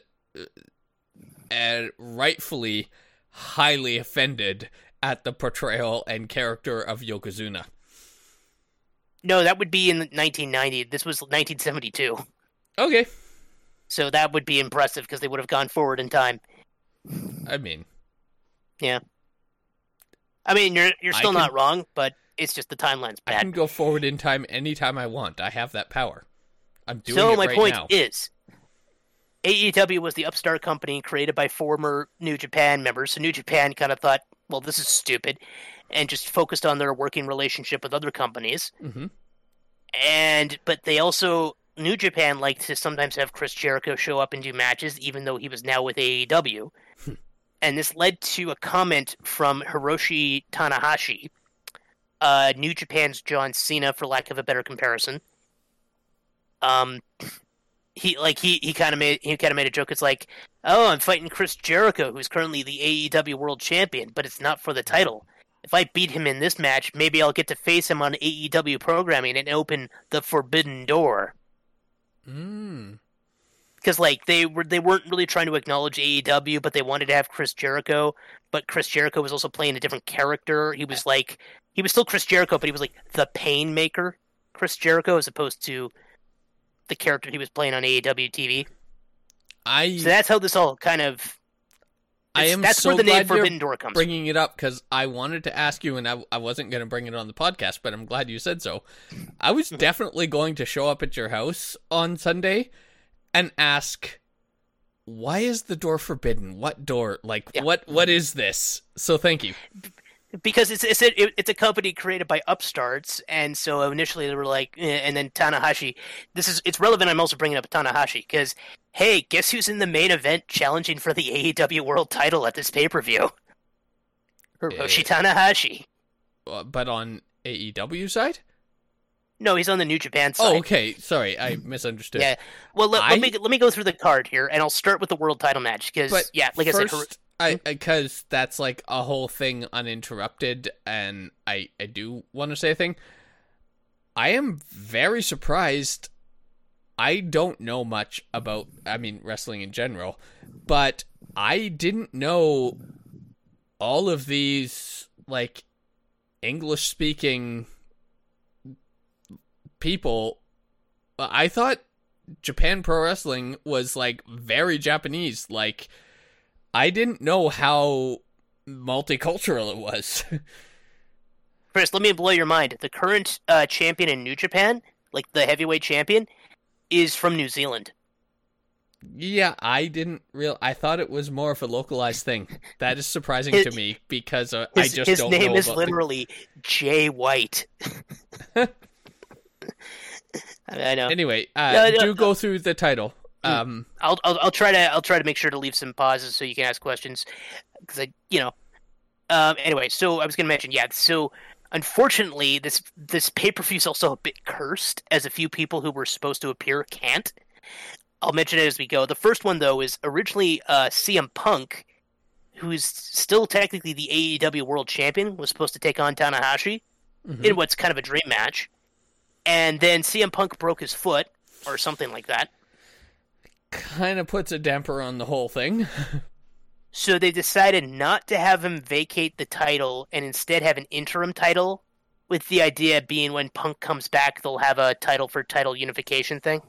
and rightfully highly offended at the portrayal and character of Yokozuna. No, that would be in 1990. This was 1972. Okay. So that would be impressive because they would have gone forward in time. I mean, Yeah. I mean, you're you're still can- not wrong, but it's just the timeline's bad. I can go forward in time anytime I want. I have that power. I'm doing it. so it my right point now. is, AEW was the upstart company created by former New Japan members. So New Japan kind of thought, well, this is stupid, and just focused on their working relationship with other companies. hmm And but they also New Japan liked to sometimes have Chris Jericho show up and do matches, even though he was now with AEW. and this led to a comment from Hiroshi Tanahashi, uh, New Japan's John Cena, for lack of a better comparison. Um, he like he he kind of made he kind of made a joke. It's like, oh, I'm fighting Chris Jericho, who's currently the AEW World Champion, but it's not for the title. If I beat him in this match, maybe I'll get to face him on AEW programming and open the forbidden door. Mm. Because like they were they weren't really trying to acknowledge AEW, but they wanted to have Chris Jericho. But Chris Jericho was also playing a different character. He was like he was still Chris Jericho, but he was like the Pain Maker, Chris Jericho, as opposed to the character he was playing on AEW TV. I So that's how this all kind of. I am that's so where the name you're Forbidden Door comes. from. bringing it up because I wanted to ask you, and I, I wasn't going to bring it on the podcast, but I'm glad you said so. I was definitely going to show up at your house on Sunday and ask, why is the door forbidden? What door? Like, Yeah. what? What is this? So thank you. because it's it's a, it's a company created by upstarts, and so initially they were like, eh, and then Tanahashi. This is it's relevant. I'm also bringing up Tanahashi because hey, guess who's in the main event challenging for the AEW World Title at this pay per view? Hiroshi Tanahashi. Uh, But on AEW side? No, he's on the New Japan side. Oh, okay. Sorry, I misunderstood. Yeah. Well, let, I- let me let me go through the card here, and I'll start with the world title match because yeah, like I said, I because that's like a whole thing uninterrupted, and I I do want to say a thing. I am very surprised. I don't know much about, I mean, wrestling in general, but I didn't know all of these like English speaking people. I thought Japan Pro Wrestling was like very Japanese. Like, I didn't know how multicultural it was. Chris, let me blow your mind. The current uh, champion in New Japan, like the heavyweight champion, is from New Zealand. yeah, I didn't real. I thought it was more of a localized thing. That is surprising His- to me because uh, His, I just his don't name know is about the- literally Jay White. I I know. Anyway, uh, No, no, do no. go through the title. Um, I'll, I'll I'll try to I'll try to make sure to leave some pauses so you can ask questions because I you know um anyway so I was gonna mention yeah so unfortunately this this pay per view is also a bit cursed as a few people who were supposed to appear can't I'll mention it as we go the first one though is originally uh CM Punk who's still technically the AEW World Champion was supposed to take on Tanahashi mhm. in what's kind of a dream match and then CM Punk broke his foot or something like that kind of puts a damper on the whole thing. So they decided not to have him vacate the title and instead have an interim title, with the idea being when Punk comes back, they'll have a title for title unification thing.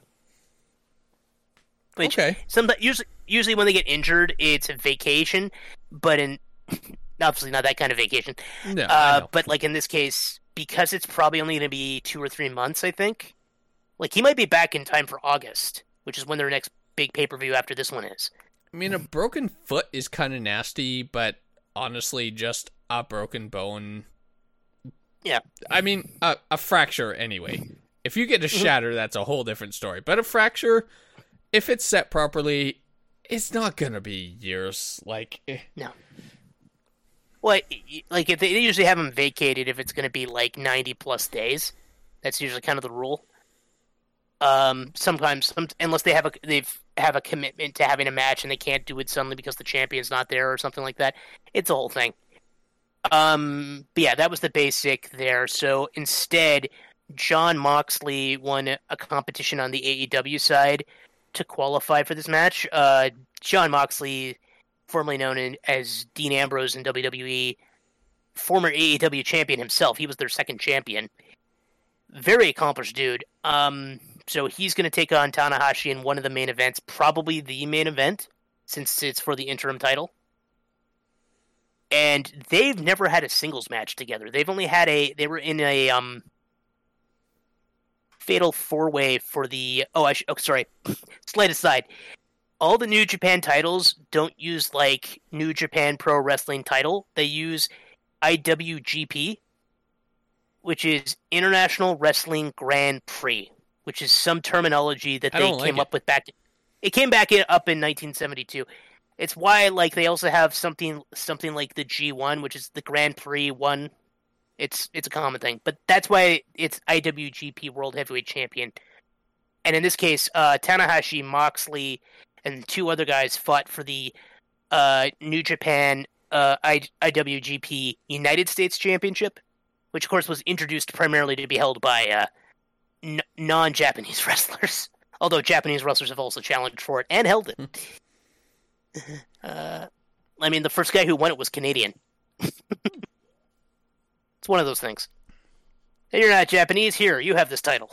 Which okay. sometimes usually usually when they get injured, it's a vacation, but in obviously not that kind of vacation. No, Uh, but like in this case, because it's probably only going to be two or three months, I think. Like he might be back in time for August, which is when their next big pay per view after this one is. I mean, a broken foot is kind of nasty, but honestly, just a broken bone. Yeah. I mean, a, a fracture anyway. If you get a Mm-hmm. shatter, that's a whole different story. But a fracture, if it's set properly, it's not gonna be years. Like, eh. Well, y- y- like if they, they usually have them vacated if it's going to be like ninety plus days. That's usually kind of the rule. Um, sometimes, some, unless they have a they have a commitment to having a match and they can't do it suddenly because the champion's not there or something like that. It's a whole thing. Um, but yeah, that was the basic there. So instead, Jon Moxley won a competition on the AEW side to qualify for this match. Uh, Jon Moxley formerly known in, as Dean Ambrose in WWE, former AEW champion himself. He was their second champion. Very accomplished dude. Um, so he's going to take on Tanahashi in one of the main events, probably the main event, since it's for the interim title. and they've never had a singles match together. They've only had a. They were in a um fatal four way for the. Oh, I sh- oh sorry. Slight aside. All the New Japan titles don't use like New Japan Pro Wrestling title. They use IWGP, which is International Wrestling Grand Prix, which is some terminology that they like came it. up with back. It came back in, up in 1972. It's why like they also have something something like the G1, which is the Grand Prix one. It's it's a common thing, but that's why it's IWGP World Heavyweight Champion. And in this case, uh, Tanahashi, Moxley, and two other guys fought for the uh, New Japan uh, I- IWGP United States Championship, which of course was introduced primarily to be held by uh, n- non-Japanese wrestlers. Although Japanese wrestlers have also challenged for it and held it. uh, I mean, the first guy who won it was Canadian. it's one of those things. Hey, you're not Japanese. Here, you have this title.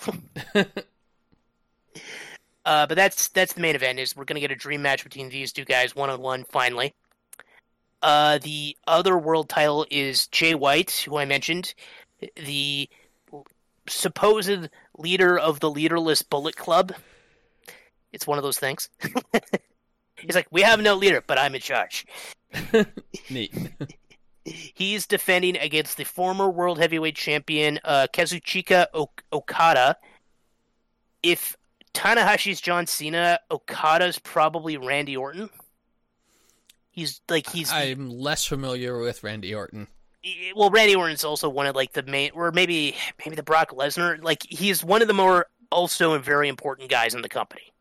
uh, but that's that's the main event. Is we're gonna get a dream match between these two guys, one on one, finally. Uh, the other world title is Jay White, who I mentioned, the supposed leader of the leaderless Bullet Club. It's one of those things. He's like, we have no leader, but I'm in charge. Neat. He's defending against the former world heavyweight champion uh, Kazuchika ok- Okada. If Tanahashi's John Cena, Okada's probably Randy Orton. He's like he's I'm less familiar with Randy Orton. Well, Randy Orton's also one of like the main, or maybe maybe the Brock Lesnar. Like he's one of the more also and very important guys in the company.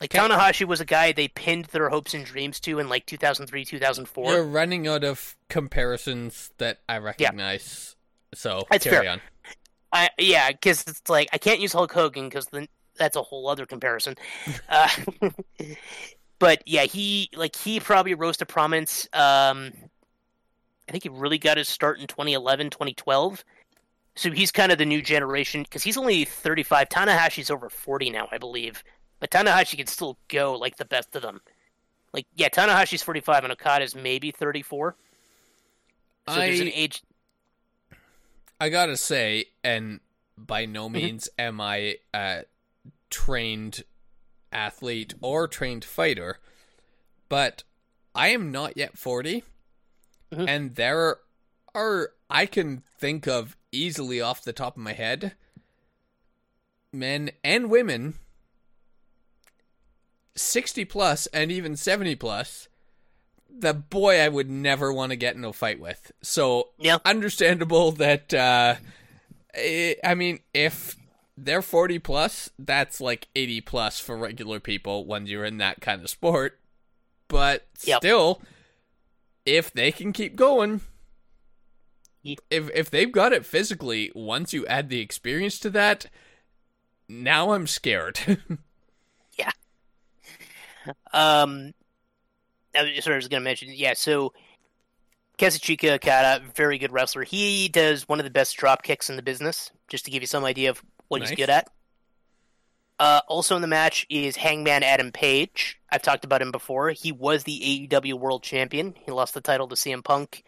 Like Okay. Tanahashi was a guy they pinned their hopes and dreams to in like 2003, 2004. You're running out of comparisons that I recognize. So That's carry fair. on. I yeah, because it's like I can't use Hulk Hogan because then that's a whole other comparison. uh, but yeah, he like he probably rose to prominence. Um, I think he really got his start in 2011, 2012. So he's kind of the new generation because he's only 35. Tanahashi's over 40 now, I believe. But Tanahashi can still go like the best of them. Like yeah, Tanahashi's 45 and Okada's maybe 34. So there's an age. I gotta say, and by no Mm-hmm. means am I a trained athlete or trained fighter, but I am not yet 40, Mhm. and there are I can think of easily off the top of my head men and women 60 plus and even 70 plus the boy I would never want to get in a fight with. So Yeah. understandable that uh I mean if they're 40 plus, that's like 80 plus for regular people when you're in that kind of sport. But Yep. still if they can keep going if if they've got it physically, once you add the experience to that, now I'm scared. Yeah. Um, I was, sorry, I was going to mention, yeah. So Kazuchika Okada, very good wrestler. He does one of the best drop kicks in the business. Just to give you some idea of what Nice. he's good at. Uh, also in the match is Hangman Adam Page. I've talked about him before. He was the AEW World Champion. He lost the title to CM Punk,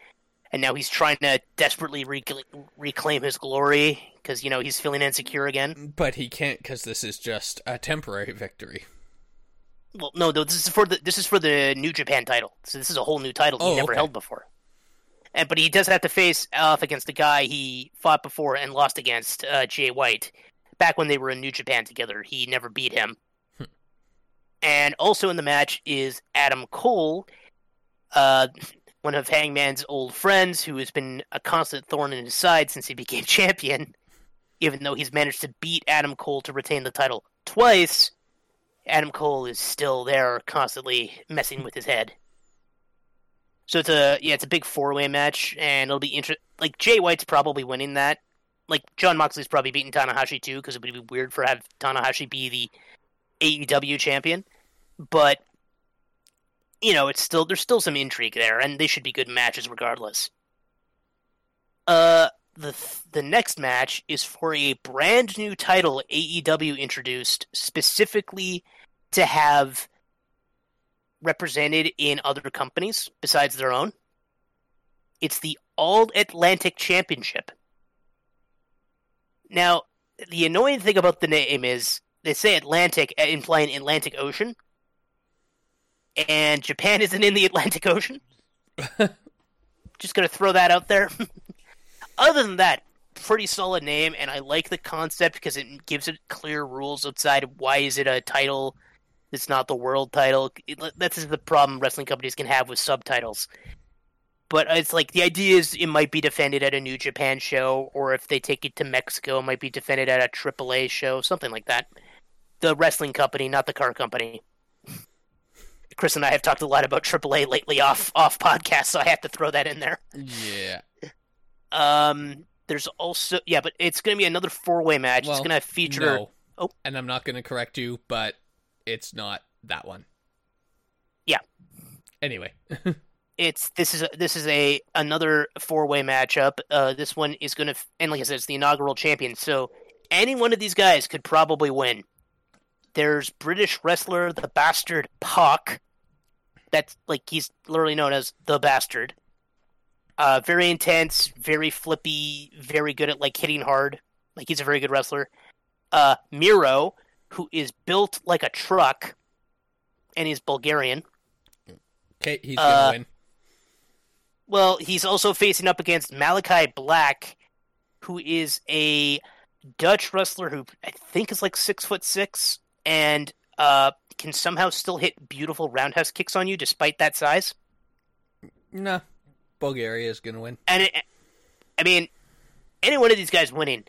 and now he's trying to desperately recl- reclaim his glory because you know he's feeling insecure again. but he can't because this is just a temporary victory. Well, no, no, this is for the this is for the New Japan title. So this is a whole new title he Oh, never okay. held before. And but he does have to face off against a guy he fought before and lost against, uh, Jay White, back when they were in New Japan together. He never beat him. and also in the match is Adam Cole, uh, one of Hangman's old friends, who has been a constant thorn in his side since he became champion. Even though he's managed to beat Adam Cole to retain the title twice, Adam Cole is still there, constantly messing with his head. So it's a yeah, it's a big four way match, and it'll be interesting. Like Jay White's probably winning that. Like Jon Moxley's probably beaten Tanahashi too, because it would be weird for have Tanahashi be the AEW champion. But you know, it's still there's still some intrigue there, and they should be good matches regardless. Uh, the the next match is for a brand new title AEW introduced specifically to have represented in other companies besides their own. It's the All Atlantic Championship. Now, the annoying thing about the name is they say Atlantic, uh, implying Atlantic Ocean, and Japan isn't in the Atlantic Ocean. Just gonna throw that out there. Other than that, pretty solid name, and I like the concept because it gives it clear rules outside of why is it a title it's not the world title. It, that's the problem wrestling companies can have with subtitles. But it's like the idea is it might be defended at a New Japan show, or if they take it to Mexico, it might be defended at a AAA show, something like that. The wrestling company, not the car company. Chris and I have talked a lot about AAA lately off off podcast, so I have to throw that in there. Yeah. Um, there's also yeah, but it's going to be another four way match. Well, it's going to feature. No. Oh. And I'm not going to correct you, but it's not that one. Yeah. Anyway. it's this is a, this is a another four way matchup. Uh, this one is going to and like I said, it's the inaugural champion. So any one of these guys could probably win. There's British wrestler the Bastard Pac. That's like he's literally known as the Bastard. Uh, very intense, very flippy, very good at like hitting hard. Like he's a very good wrestler. Uh, Miro, who is built like a truck, and he's Bulgarian. Okay, he's going to Uh, win. Well, he's also facing up against Malachi Black, who is a Dutch wrestler who I think is like six foot six and uh, can somehow still hit beautiful roundhouse kicks on you despite that size. No. Bulgaria is going to win. And it, I mean, any one of these guys winning.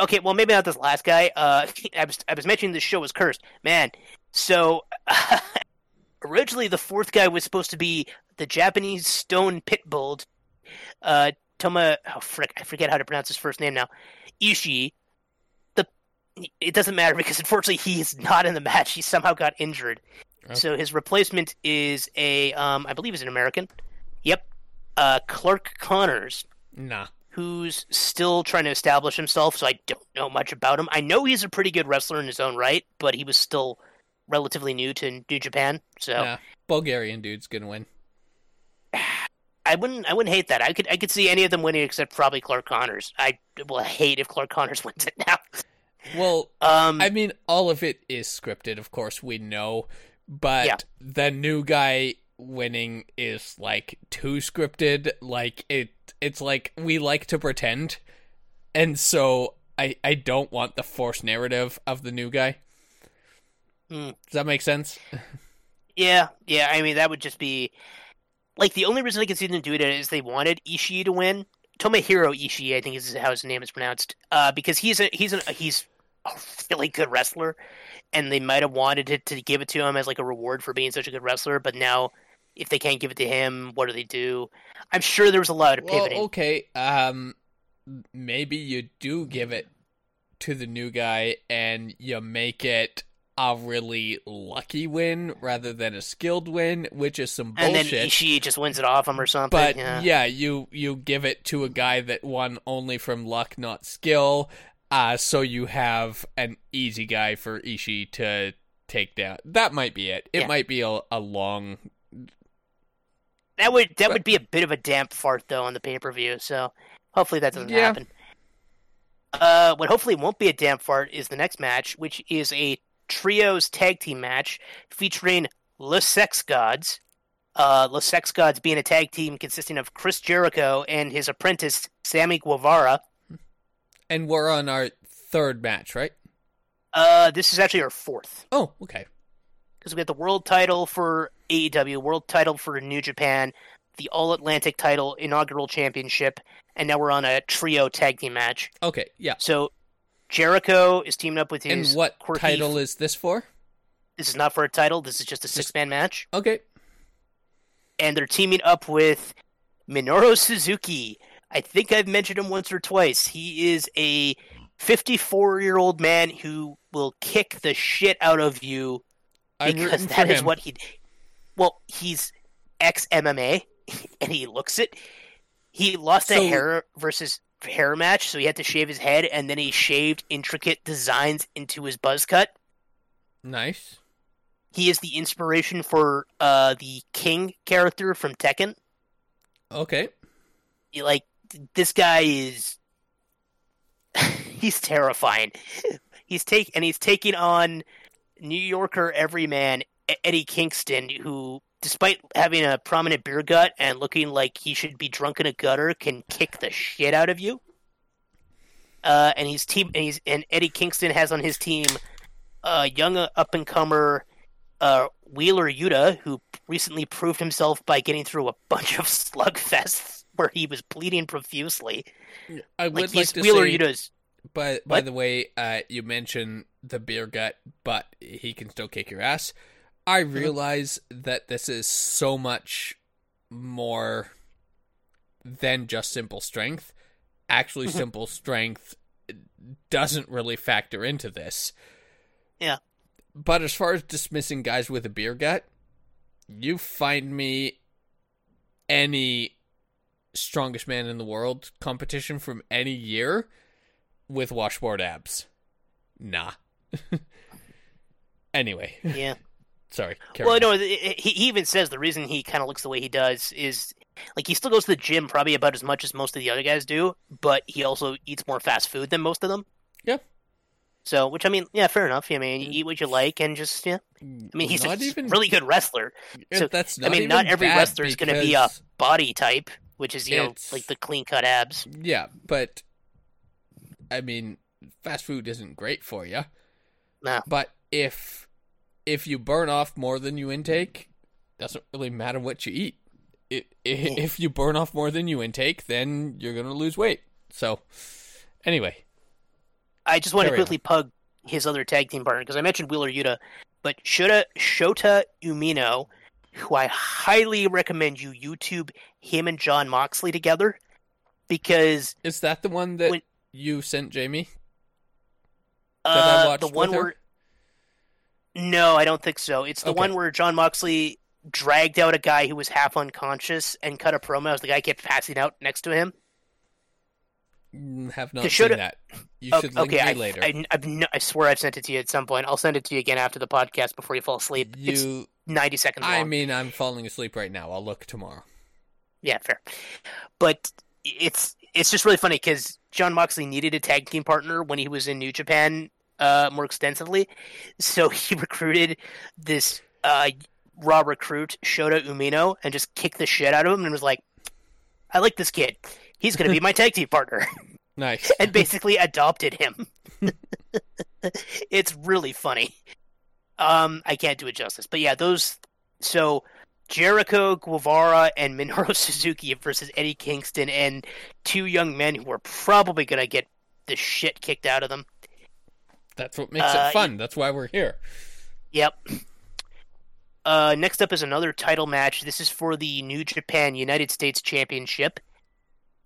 Okay, well, maybe not this last guy. Uh, I was I was mentioning this show was cursed, man. So originally, the fourth guy was supposed to be the Japanese Stone Pitbull, uh, Toma. Oh frick, I forget how to pronounce his first name now. Ishii. The it doesn't matter because unfortunately he's not in the match. He somehow got injured. Oh. So his replacement is a, um, I believe, is an American. Yep, uh, Clark Connors Nah. who's still trying to establish himself, so I don't know much about him. I know he's a pretty good wrestler in his own right, but he was still relatively new to New Japan, so Nah. Bulgarian dude's going to win. I wouldn't I wouldn't hate that. I could I could see any of them winning except probably Clark Connors. I will hate if Clark Connors wins it now. Well, Um I mean, all of it is scripted, of course, we know. But Yeah. the new guy winning is like too scripted. Like it it's like we like to pretend. And so I I don't want the forced narrative of the new guy. Hmm. Does that make sense? Yeah, yeah. I mean, that would just be like the only reason I can see them do it is they wanted Ishii to win. Tomohiro Ishii, I think is how his name is pronounced, uh, because he's a he's a he's a really good wrestler, and they might have wanted it to give it to him as like a reward for being such a good wrestler. But now, if they can't give it to him, what do they do? I'm sure there was a lot of Well, pivoting. okay. Um maybe you do give it to the new guy and you make it a really lucky win rather than a skilled win, which is some bullshit. and then. Ishii just wins it off him or something. but yeah. yeah. you you give it to a guy that won only from luck, not skill. Uh, so you have an easy guy for Ishii to take down. That might be it. It Yeah. might be a, a long. That would that But- would be a bit of a damp fart though on the pay per view. So hopefully that doesn't Yeah. happen. Uh, what hopefully won't be a damp fart is the next match, which is a trios tag team match featuring Le Sex Gods. Uh, Le Sex Gods being a tag team consisting of Chris Jericho and his apprentice Sammy Guevara. And we're on our third match, right? Uh, this is actually our fourth. Oh, okay. because we got the world title for AEW, world title for New Japan, the All Atlantic title, inaugural championship, and now we're on a trio tag team match. Okay, yeah. So Jericho is teaming up with his. And what quirky- title is this for? This is not for a title. This is just a six man match, Okay. and they're teaming up with Minoru Suzuki. I think I've mentioned him once or twice. He is a 54 year old man who will kick the shit out of you because that is him. what he. Well, he's ex MMA, and he looks it. He lost So- a hair versus hair match, so he had to shave his head, and then he shaved intricate designs into his buzz cut. Nice. He is the inspiration for uh, the King character from Tekken. Okay. You- like this guy is he's terrifying. He's take and he's taking on New Yorker everyman Eddie Kingston, who, despite having a prominent beer gut and looking like he should be drunk in a gutter, can kick the shit out of you. Uh, and he's team and he's and Eddie Kingston has on his team a young up and comer uh, Wheeler Yuta, who recently proved himself by getting through a bunch of slugfests where he was bleeding profusely. I would Like like, to Wheeler say, Yuta's. by by What? the way, uh, you mentioned the beer gut, but he can still kick your ass. I uh-huh. realize that this is so much more than just simple strength. Actually, mm-hmm. simple strength doesn't really factor into this. Yeah. But as far as dismissing guys with a beer gut, you find me any strongest man in the world competition from any year with washboard abs. Nah. anyway, Yeah. sorry. Well, on. no, he he even says the reason he kind of looks the way he does is like he still goes to the gym probably about as much as most of the other guys do, but he also eats more fast food than most of them. Yeah. So, which I mean, yeah, fair enough. I mean, you eat what you like, and just yeah. I mean, he's not a even really good wrestler. so, that's I mean, not every wrestler is going to be a body type, which is you know like the clean cut abs. Yeah, but I mean, fast food isn't great for you. No. But if if you burn off more than you intake, doesn't really matter what you eat. It, i if you burn off more than you intake, then you're gonna lose weight. So, anyway, I just want to Carry on. quickly pug his other tag team partner because I mentioned Wheeler Yuta, but Shota Shota Umino, who I highly recommend you YouTube him and Jon Moxley together because is that the one that When- you sent Jamie? I uh, watched the with one her? where no, I don't think so. It's the Okay. one where Jon Moxley dragged out a guy who was half unconscious and cut a promo as the guy kept passing out next to him. Mm, Have not seen that. You Oh, should link okay, me I, later. I, I've no- I swear I've sent it to you at some point. I'll send it to you again after the podcast before you fall asleep. It's you, ninety seconds long. I mean, I'm falling asleep right now. I'll look tomorrow. Yeah, fair. But it's it's just really funny because Jon Moxley needed a tag team partner when he was in New Japan uh, more extensively, so he recruited this uh, raw recruit Shota Umino and just kicked the shit out of him and was like, "I like this kid. He's going to be my tag team partner," Nice. and basically adopted him. it's really funny. Um, I can't do it justice, but yeah, those. So Jericho Guevara and Minoru Suzuki versus Eddie Kingston and two young men who are probably gonna get the shit kicked out of them. That's what makes Uh, it fun. That's why we're here. Yep. Uh, next up is another title match. This is for the New Japan United States Championship.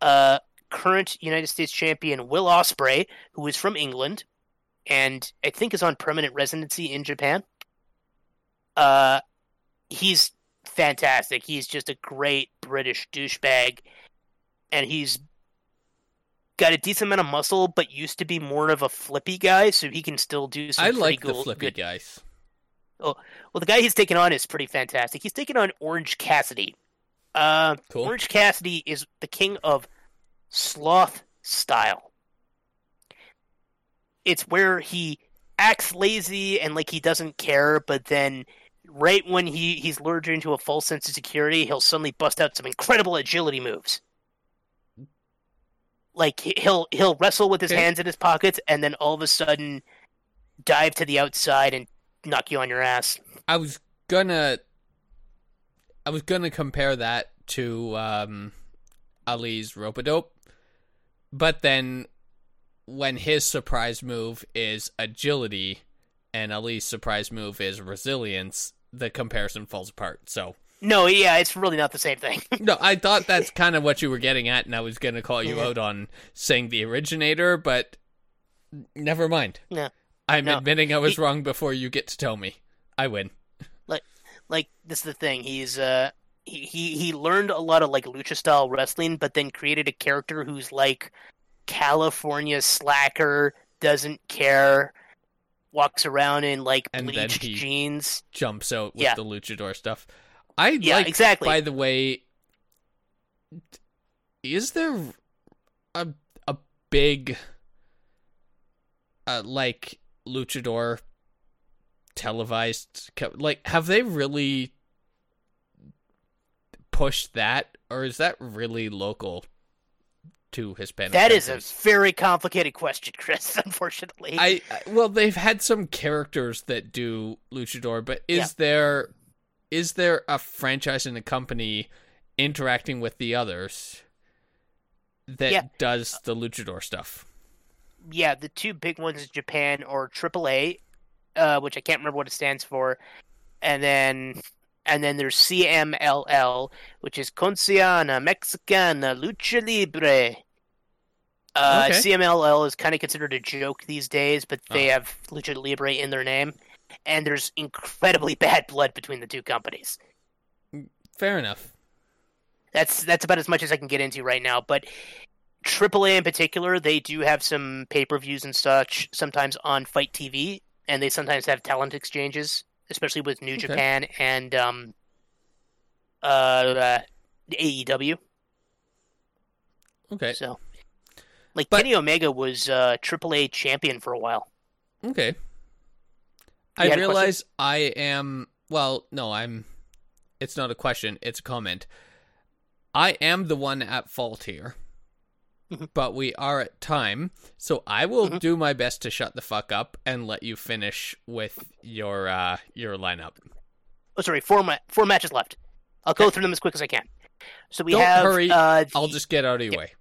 Uh, current United States champion Will Ospreay, who is from England, and I think is on permanent residency in Japan. Uh, he's fantastic. He's just a great British douchebag, and he's got a decent amount of muscle, but used to be more of a flippy guy, so he can still do some. I pretty like the cool- flippy good guys. Oh well, the guy he's taking on is pretty fantastic. He's taking on Orange Cassidy. Uh, Cool. Orange Cassidy is the king of sloth style. It's where he acts lazy and like he doesn't care, but then right when he, he's lured into a false sense of security, he'll suddenly bust out some incredible agility moves. Like he- he'll he'll wrestle with his Okay. hands in his pockets and then all of a sudden dive to the outside and knock you on your ass. I was gonna, I was gonna compare that to um, Ali's rope-a-dope, but then when his surprise move is agility and Ali's surprise move is resilience, the comparison falls apart. So No, yeah, it's really not the same thing. no, I thought that's kind of what you were getting at, and I was gonna call you Yeah. out on saying the originator, but never mind. No. I'm No. admitting I was He- wrong before you get to tell me. I win. like like this is the thing. He's uh he, he he learned a lot of like lucha style wrestling, but then created a character who's like California slacker, doesn't care, walks around in like bleached he- jeans. jumps out with Yeah. the luchador stuff. I Yeah, like, exactly. by the way, is there a a big uh, like luchador televised like have they really pushed that or is that really local to Hispanic That is a very complicated question, Chris. Unfortunately, I I- well, they've had some characters that do luchador, but is Yeah. there is there a franchise and a company interacting with the others that Yeah. does the luchador stuff? yeah, the two big ones in Japan are AAA, uh, which I can't remember what it stands for, and then and then there's CMLL, which is Conciana Mexicana Lucha Libre. Uh, Okay. CMLL is kind of considered a joke these days, but they Oh. have Lucha Libre in their name, and there's incredibly bad blood between the two companies. Fair enough. That's that's about as much as I can get into right now. But AAA in particular, they do have some pay per views and such sometimes on FITE TV, and they sometimes have talent exchanges, especially with New Okay. Japan and um, uh, uh, AEW. Okay. So, like But- Kenny Omega was uh, AAA champion for a while. Okay. I had a question? realize I am well, no, I'm it's not a question, it's a comment. I am the one at fault here. Mhm. But we are at time, so I will Mhm. do my best to shut the fuck up and let you finish with your uh your lineup. Oh, sorry, four ma- four matches left. I'll go through them as quick as I can. So we Don't have hurry. Uh, the- I'll just get out of your way.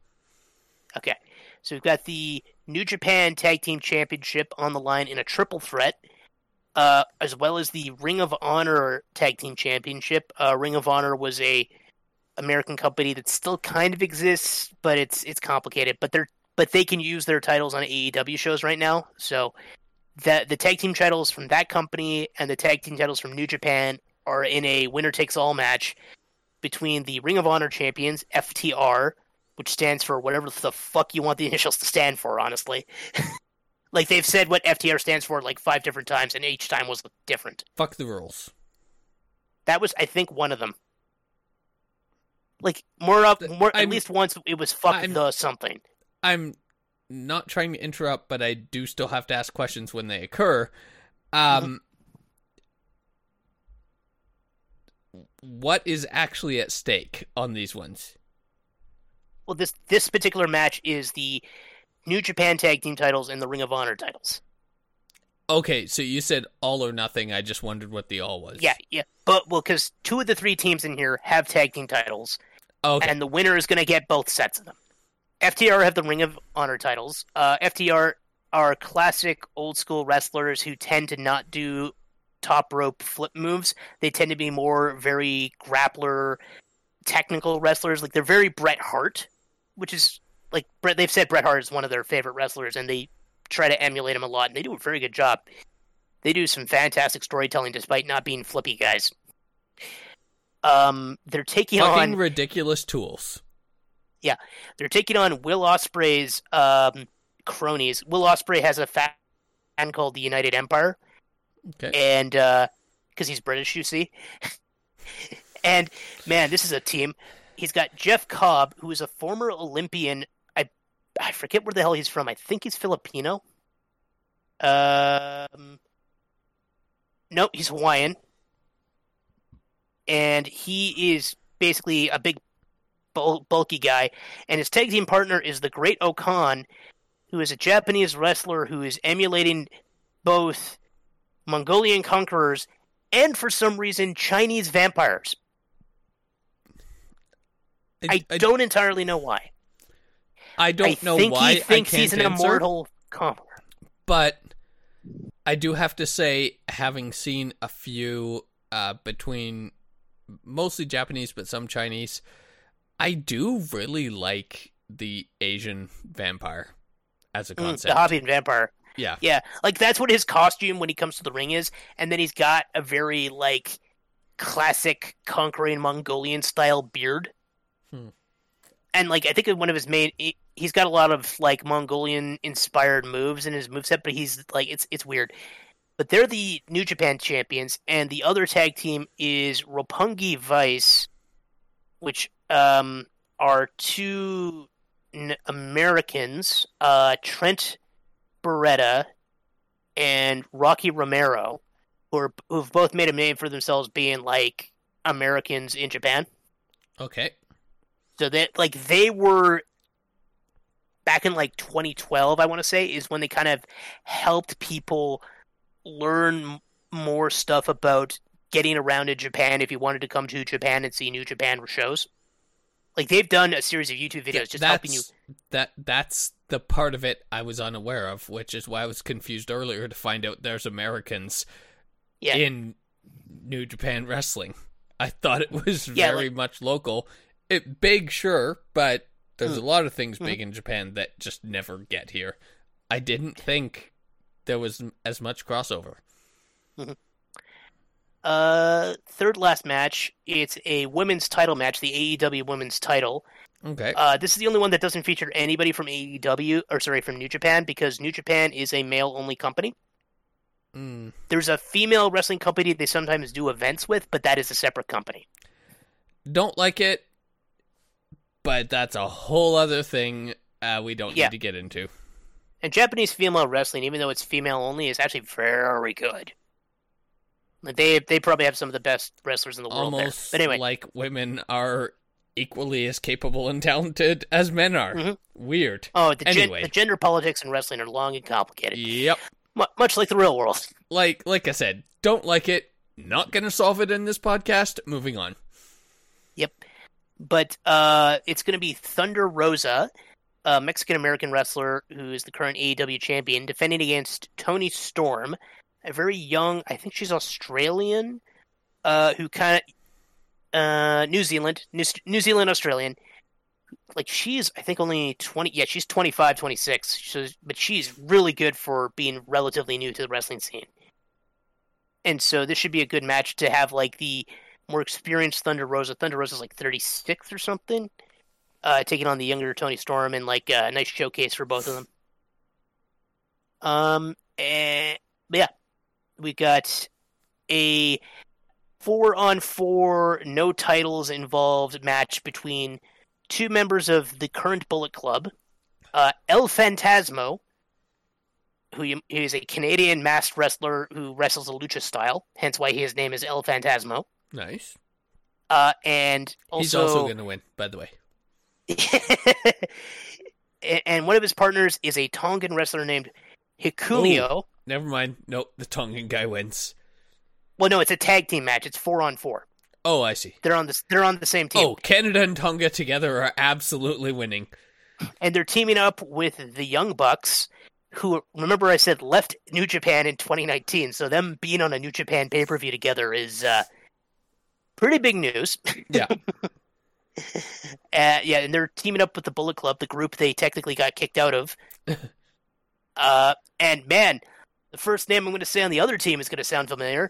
Okay. So we've got the New Japan Tag Team Championship on the line in a triple threat, uh, as well as the Ring of Honor Tag Team Championship. Uh, Ring of Honor was a American company that still kind of exists, but it's it's complicated. But they're but they can use their titles on AEW shows right now. So that the tag team titles from that company and the tag team titles from New Japan are in a winner takes all match between the Ring of Honor champions FTR which stands for whatever the fuck you want the initials to stand for, honestly. like they've said what FTR stands for like five different times, and each time was different. Fuck the rules. That was, I think, one of them. Like more up, more at I'm- least once it was fuck I'm- the something. I'm not trying to interrupt, but I do still have to ask questions when they occur. Um, what is actually at stake on these ones? Well, this this particular match is the New Japan Tag Team titles and the Ring of Honor titles. Okay, so you said all or nothing. I just wondered what the all was. Yeah, yeah, but well, because two of the three teams in here have tag team titles, Okay. and the winner is going to get both sets of them. FTR have the Ring of Honor titles. Uh, FTR are classic old school wrestlers who tend to not do top rope flip moves. They tend to be more very grappler, technical wrestlers. Like they're very Bret Hart, which is like Bret. They've said Bret Hart is one of their favorite wrestlers, and they try to emulate him a lot, and they do a very good job. They do some fantastic storytelling despite not being flippy guys. Um, they're taking Fucking on ridiculous tools. Yeah, they're taking on Will Ospreay's um, cronies. Will Osprey has a fan called the United Empire, Okay. and because he's British, you see. and man, this is a team. He's got Jeff Cobb, who is a former Olympian. I I forget where the hell he's from. I think he's Filipino. Um, no, he's Hawaiian, and he is basically a big, bul- bulky guy. And his tag team partner is the Great-O-Khan, who is a Japanese wrestler who is emulating both Mongolian conquerors and, for some reason, Chinese vampires. I, don't entirely know why. I don't I know why. he thinks he's an answer, immortal conqueror. but I do have to say, having seen a few uh, between mostly Japanese but some Chinese, I do really like the Asian vampire as a Mm, concept. the Hobby vampire. yeah. Yeah, like that's what his costume when he comes to the ring is, and then he's got a very like classic conquering Mongolian style beard. Hmm. And like I think one of his main, he's got a lot of like Mongolian inspired moves in his moveset, but he's like it's it's weird. But they're the New Japan champions, and the other tag team is Roppongi Vice, which um are two n- Americans, uh, Trent Beretta and Rocky Romero, who are, who've both made a name for themselves being like Americans in Japan. Okay. So that like they were back in like 2012, I want to say, is when they kind of helped people learn more stuff about getting around in Japan if you wanted to come to Japan and see New Japan shows. Like they've done a series of YouTube videos just helping you. That that's the part of it I was unaware of, which is why I was confused earlier to find out there's Americans Yeah. in New Japan wrestling. I thought it was Yeah, very like- much local. It big, sure, but there's Mm. a lot of things Mm-hmm. big in Japan that just never get here. I didn't think there was as much crossover. Uh, third last match. It's a women's title match, the AEW women's title. Okay. Uh, this is the only one that doesn't feature anybody from AEW or sorry from New Japan because New Japan is a male only company. Mm. There's a female wrestling company they sometimes do events with, but that is a separate company. Don't like it, but that's a whole other thing uh, we don't Yeah. need to get into. And Japanese female wrestling, even though it's female only, is actually very good. Like, They they probably have some of the best wrestlers in the world Almost there. But anyway, like women are equally as capable and talented as men are. Mhm. Weird. oh, the, gen- anyway. the gender politics in wrestling are long and complicated, Yep. Mu- much like the real world. Like like I said, don't like it. Not gonna solve it in this podcast. Moving on. But uh, it's going to be Thunder Rosa, a Mexican American wrestler who is the current AEW champion, defending against Toni Storm, a very young, I think she's Australian, uh, who kind of uh, New Zealand, New, New Zealand Australian. Like she's, I think only twenty. Yeah, she's 25, 26. So, but she's really good for being relatively new to the wrestling scene. And so this should be a good match to have like the more experienced Thunder Rosa. Thunder Rosa's like 36 or something, uh, taking on the younger Toni Storm, and like uh, a nice showcase for both of them. Um, and but yeah, we got a four on four, no titles involved match between two members of the current Bullet Club, uh, El Fantasmo. Who you- he is a Canadian masked wrestler who wrestles a lucha style, hence why his name is El Fantasmo. Nice. Uh, and also, He's also gonna win, by the way. and- one of his partners is a Tongan wrestler named Hikuleo. Never mind. Nope, the Tongan guy wins. Well, no, it's a tag team match. It's four on four. Oh, I see. They're on the they're on the same team, Oh, Canada and Tonga together are absolutely winning. and they're teaming up with the Young Bucks, who remember I said left New Japan in 2019. So them being on a New Japan pay per view together is uh, pretty big news. Yeah. Uh, yeah, and they're teaming up with the Bullet Club, the group they technically got kicked out of. uh, and man, the first name I'm going to say on the other team is going to sound familiar.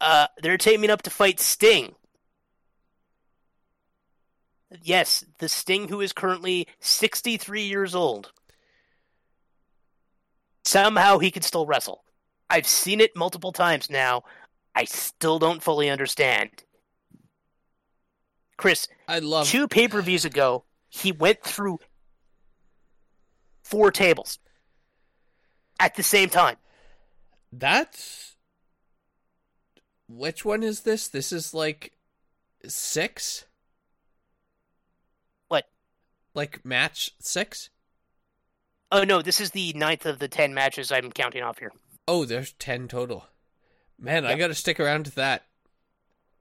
Uh, they're teaming up to fight Sting. Yes, the Sting who is currently 63 years old. Somehow he can still wrestle. I've seen it multiple times now. I still don't fully understand. Chris, I love two pay per views ago, he went through four tables at the same time. That's which one is this? This is like six? What? Like match six? Oh no, this is the ninth of the ten matches I'm counting off here. Oh, there's ten total. Man, I gotta stick around to that.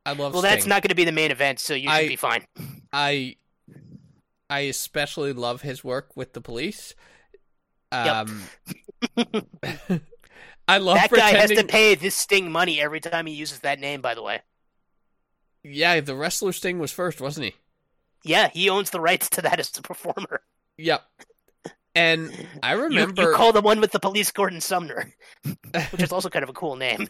I love Well, that's not going to be the main event, so you should I- be fine. I I especially love his work with the police. Yep. Um I love That guy has to pay this Sting money every time he uses that name. By the way, Yeah, the wrestler Sting was first, wasn't he? yeah, he owns the rights to that as a performer. Yep. And I You, remember you call the one with the police Gordon Sumner, which is also kind of a cool name.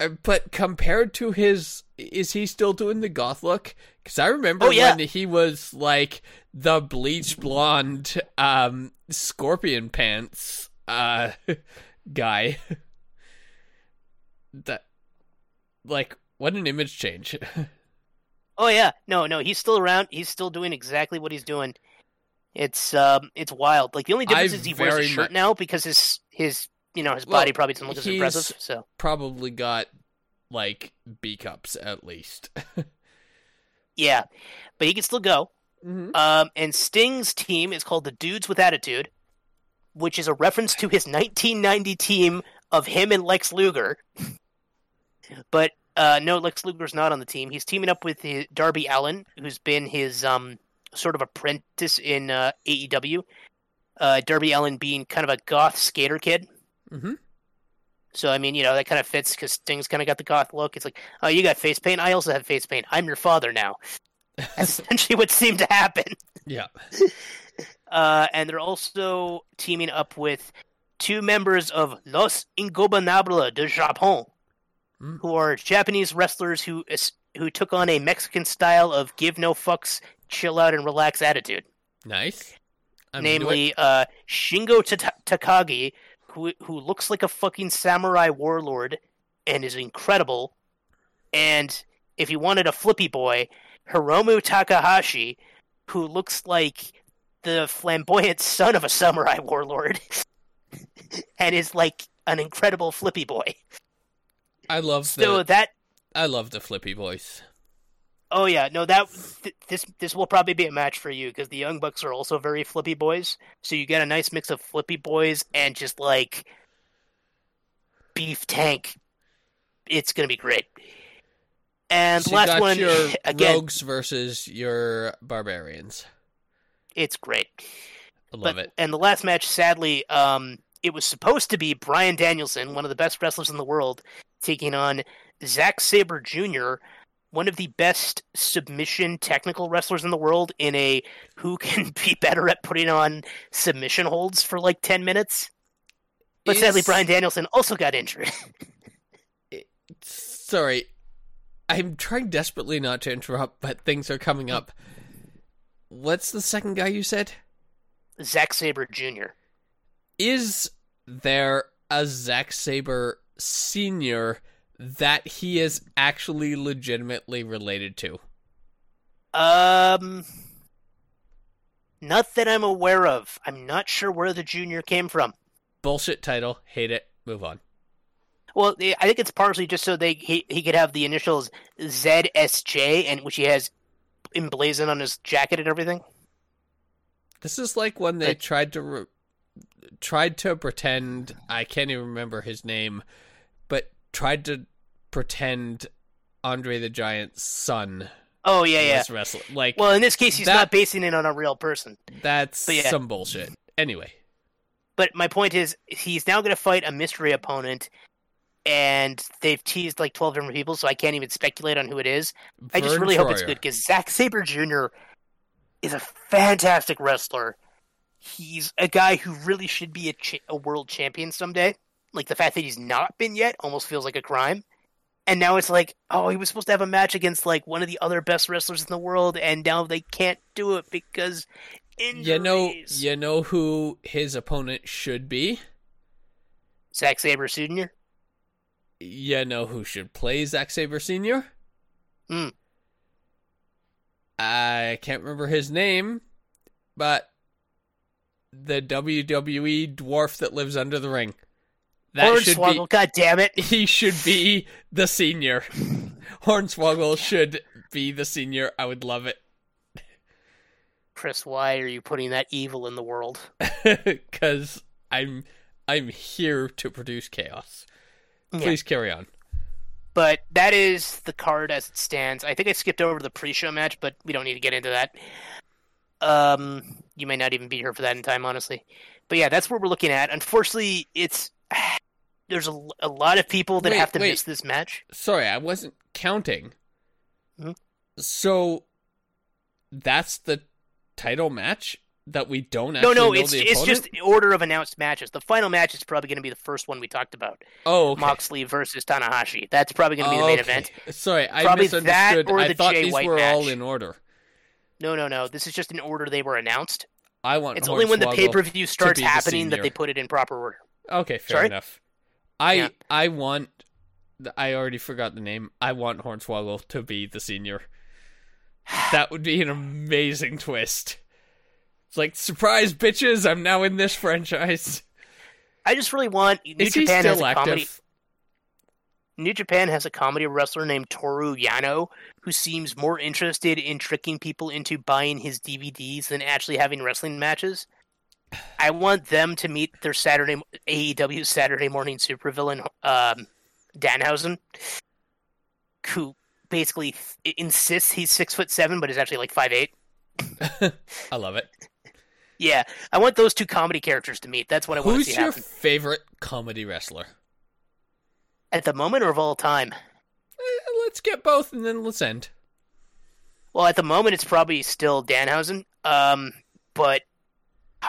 Uh, But compared to his, is he still doing the goth look? Because I remember Oh, yeah. when he was like the bleach blonde, um, scorpion pants, uh, guy. that, like, what an image change. Oh yeah, no, no, he's still around. He's still doing exactly what he's doing. It's um, it's wild. Like the only difference I is he wears a shirt now because his his you know his Well, body probably doesn't look as impressive. So Probably got like B cups at least. yeah, but he can still go. mm-hmm. Um, and Sting's team is called the Dudes with Attitude, which is a reference to his 1990 team of him and Lex Luger. but uh, no, Lex Luger's not on the team. He's teaming up with his, Darby Allin, who's been his um, sort of apprentice in uh, AEW. Uh, Darby Allin being kind of a goth skater kid. Mm-hmm. So I mean, you know, that kind of fits because Sting's kind of got the goth look. It's like, oh, you got face paint. I also have face paint. I'm your father now. That's essentially what seemed to happen. Yeah. Uh, and they're also teaming up with two members of Los Ingobernables de Japón, Mm. who are Japanese wrestlers who who took on a Mexican style of give no fucks, chill out, and relax attitude. Nice. I'm. Namely, uh, Shingo Ta- Takagi, who who looks like a fucking samurai warlord and is incredible. And if you wanted a flippy boy, Hiromu Takahashi, who looks like the flamboyant son of a samurai warlord, and is like an incredible flippy boy. I love So the that I love the flippy voice. Oh yeah, no that th- this this will probably be a match for you because the Young Bucks are also very flippy boys. So you get a nice mix of flippy boys and just like beef tank. It's gonna be great. And So last one your again, rogues versus your barbarians. it's great. I love but, it. And the last match, sadly, um, it was supposed to be Bryan Danielson, one of the best wrestlers in the world, taking on Zack Sabre Jr., one of the best submission technical wrestlers in the world, in a who can be better at putting on submission holds for like ten minutes. But sadly, Bryan Danielson also got injured. Sorry. I'm trying desperately not to interrupt, but things are coming up. What's the second guy you said? Zack Sabre Jr. Is there a Zack Sabre senior that he is actually legitimately related to? Um, not that I'm aware of. I'm not sure where the junior came from. Bullshit title. Hate it. Move on. Well, I think it's partially just so they he, he could have the initials ZSJ, and which he has emblazoned on his jacket and everything. This is like when they Like- tried to re- tried to pretend I can't even remember his name, tried to pretend Andre the Giant's son Oh yeah, yeah. was wrestling. Like Well, in this case, he's That- not basing it on a real person. that's yeah. some bullshit. Anyway, But my point is, he's now going to fight a mystery opponent, and they've teased like twelve different people, so I can't even speculate on who it is. I just Vern really hope it's good because Zack Sabre Jr. is a fantastic wrestler. He's a guy who really should be a, cha- a world champion someday. Like the fact that he's not been yet almost feels like a crime. And now it's like, oh, he was supposed to have a match against like one of the other best wrestlers in the world, and now they can't do it because injuries. You know, you know who his opponent should be. Zack Sabre Jr. You know who should play Zack Sabre Senior. Hmm. I can't remember his name, but the WWE dwarf that lives under the ring. That should Hornswoggle, god damn it! He should be the senior. Hornswoggle should be the senior. I would love it Chris, why are you putting that evil in the world? because I'm I'm here to produce chaos. Yeah. Please carry on. But that is the card as it stands. I think I skipped over the pre-show match, but we don't need to get into that. Um, you may not even be here for that in time, honestly. But yeah, that's what we're looking at. Unfortunately, it's there's a, a lot of people that Wait, have to wait. miss this match. Sorry, I wasn't counting. Mhm. So that's the title match that we don't No, actually no, know it's the it's just order of announced matches. The final match is probably going to be the first one we talked about: oh okay. Moxley versus Tanahashi. That's probably going to be the main Okay. event. Sorry, I Probably that misunderstood. or I the thought Jay these White were all in order. No, no, no. This is just an order they were announced. I want. It's only when the pay per view starts happening that they put it in proper order. Okay, fair Sorry? enough. I Yeah. I want. I already forgot the name. I want Hornswoggle to be the senior. That would be an amazing twist. It's like surprise, bitches! I'm now in this franchise. I just really want New Is Japan has a comedy. New Japan has a comedy wrestler named Toru Yano who seems more interested in tricking people into buying his DVDs than actually having wrestling matches. I want them to meet their Saturday AEW Saturday morning supervillain um, Danhausen, who basically th- insists he's six foot seven but is actually like five eight. I love it. Yeah, I want those two comedy characters to meet. That's what I want to see. Who's your happen favorite comedy wrestler? at the moment or of all time. Eh, let's get both and then let's end. Well, at the moment, it's probably still Danhausen. Um, but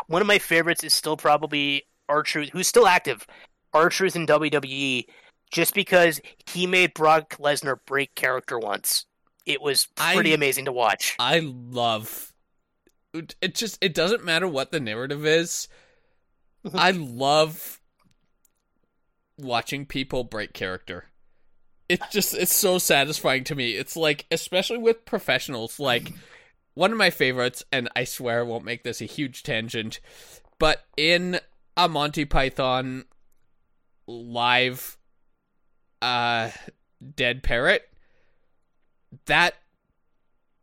one of my favorites is still probably R Truth, who's still active. R Truth in WWE, just because he made Brock Lesnar break character once. It was pretty I- amazing to watch. I love it it just it doesn't matter what the narrative is. Mhm. I love watching people break character. It's just it's so satisfying to me. It's like especially with professionals like one of my favorites and I swear I won't make this a huge tangent, but in a Monty Python live uh dead parrot that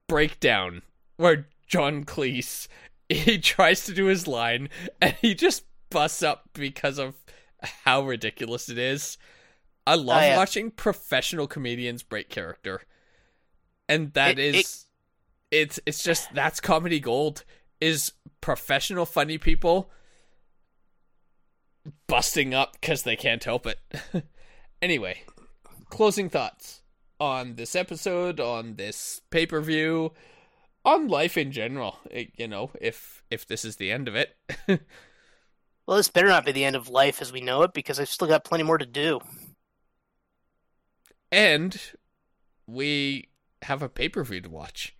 breakdown where John Cleese he tries to do his line and he just busts up because of how ridiculous it is. I love Oh, yeah. watching professional comedians break character. And that It- is it's it's just that's comedy gold is professional funny people busting up cuz they can't help it. anyway, closing thoughts on this episode, on this pay-per-view, on life in general. eh, You know, if if this is the end of it. Well, this better not be the end of life as we know it, because I've still got plenty more to do. and we have a pay-per-view to watch.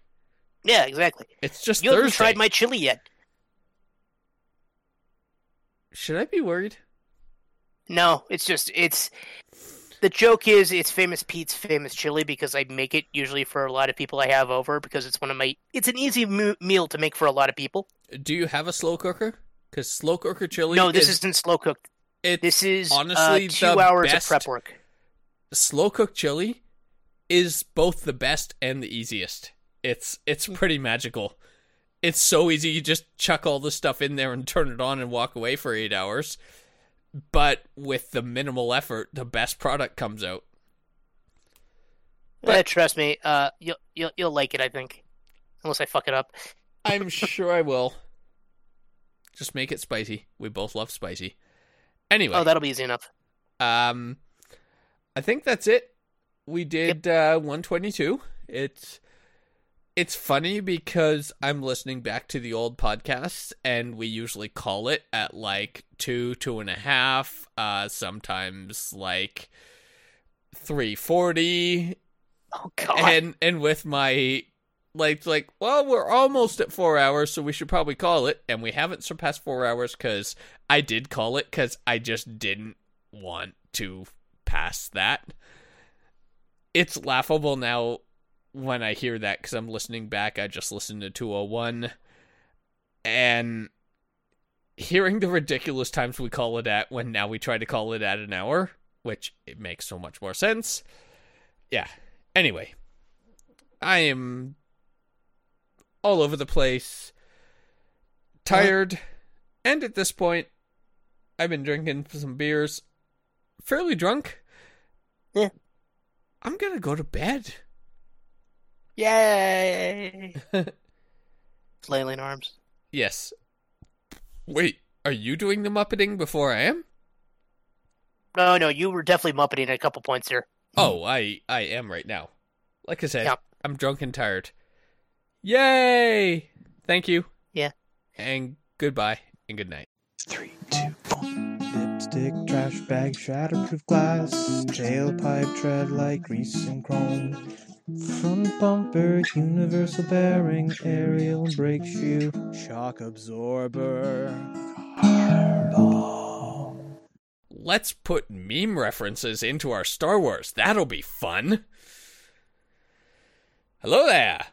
Yeah, exactly. It's just You haven't tried my chili yet. Should I be worried? No, it's just it's the joke is it's famous Pete's famous chili because I make it usually for a lot of people I have over because it's one of my it's an easy mo- meal to make for a lot of people. Do you have a slow cooker? Because slow cooker chili. no, this is, isn't slow cooked. This is honestly uh, two the hours best- of prep work. slow cooked chili is both the best and the easiest. It's it's Hmm. pretty magical. It's so easy. You just chuck all the stuff in there and turn it on and walk away for eight hours. But with the minimal effort, the best product comes out. Eh, trust me, uh, you'll you'll you'll like it. I think, unless I fuck it up. I'm sure I will. Just make it spicy. We both love spicy. Anyway, Oh, that'll be easy enough. Um, I think that's it. We did uh, 122. It's it's funny because I'm listening back to the old podcasts, and we usually call it at like two, two and a half, uh, sometimes like three forty, Oh God. and and with my like like well we're almost at four hours so we should probably call it. And we haven't surpassed four hours because i did call it because i just didn't want to pass that. It's laughable now when i hear that because i'm listening back i just listened to 201 and hearing the ridiculous times we call it at when now we try to call it at an hour which it makes so much more sense yeah Anyway, I am all over the place, tired, and at this point, I've been drinking some beers, fairly drunk. Yeah. I'm gonna go to bed. Yay! Flailing arms. Yes. Wait, are you doing the muppeting before I am? No, no, you were definitely muppeting at a couple points here. Oh, I I am right now. Like I said, Yeah. I'm drunk and tired. Yay! Thank you. Yeah. And goodbye and good night. Three, two, Lipstick, trash bag, shatterproof glass, tailpipe tread like grease and chrome. Front bumper, universal bearing, aerial brake shoe, shock absorber. Let's put meme references into our Star Wars. That'll be fun. Hello there.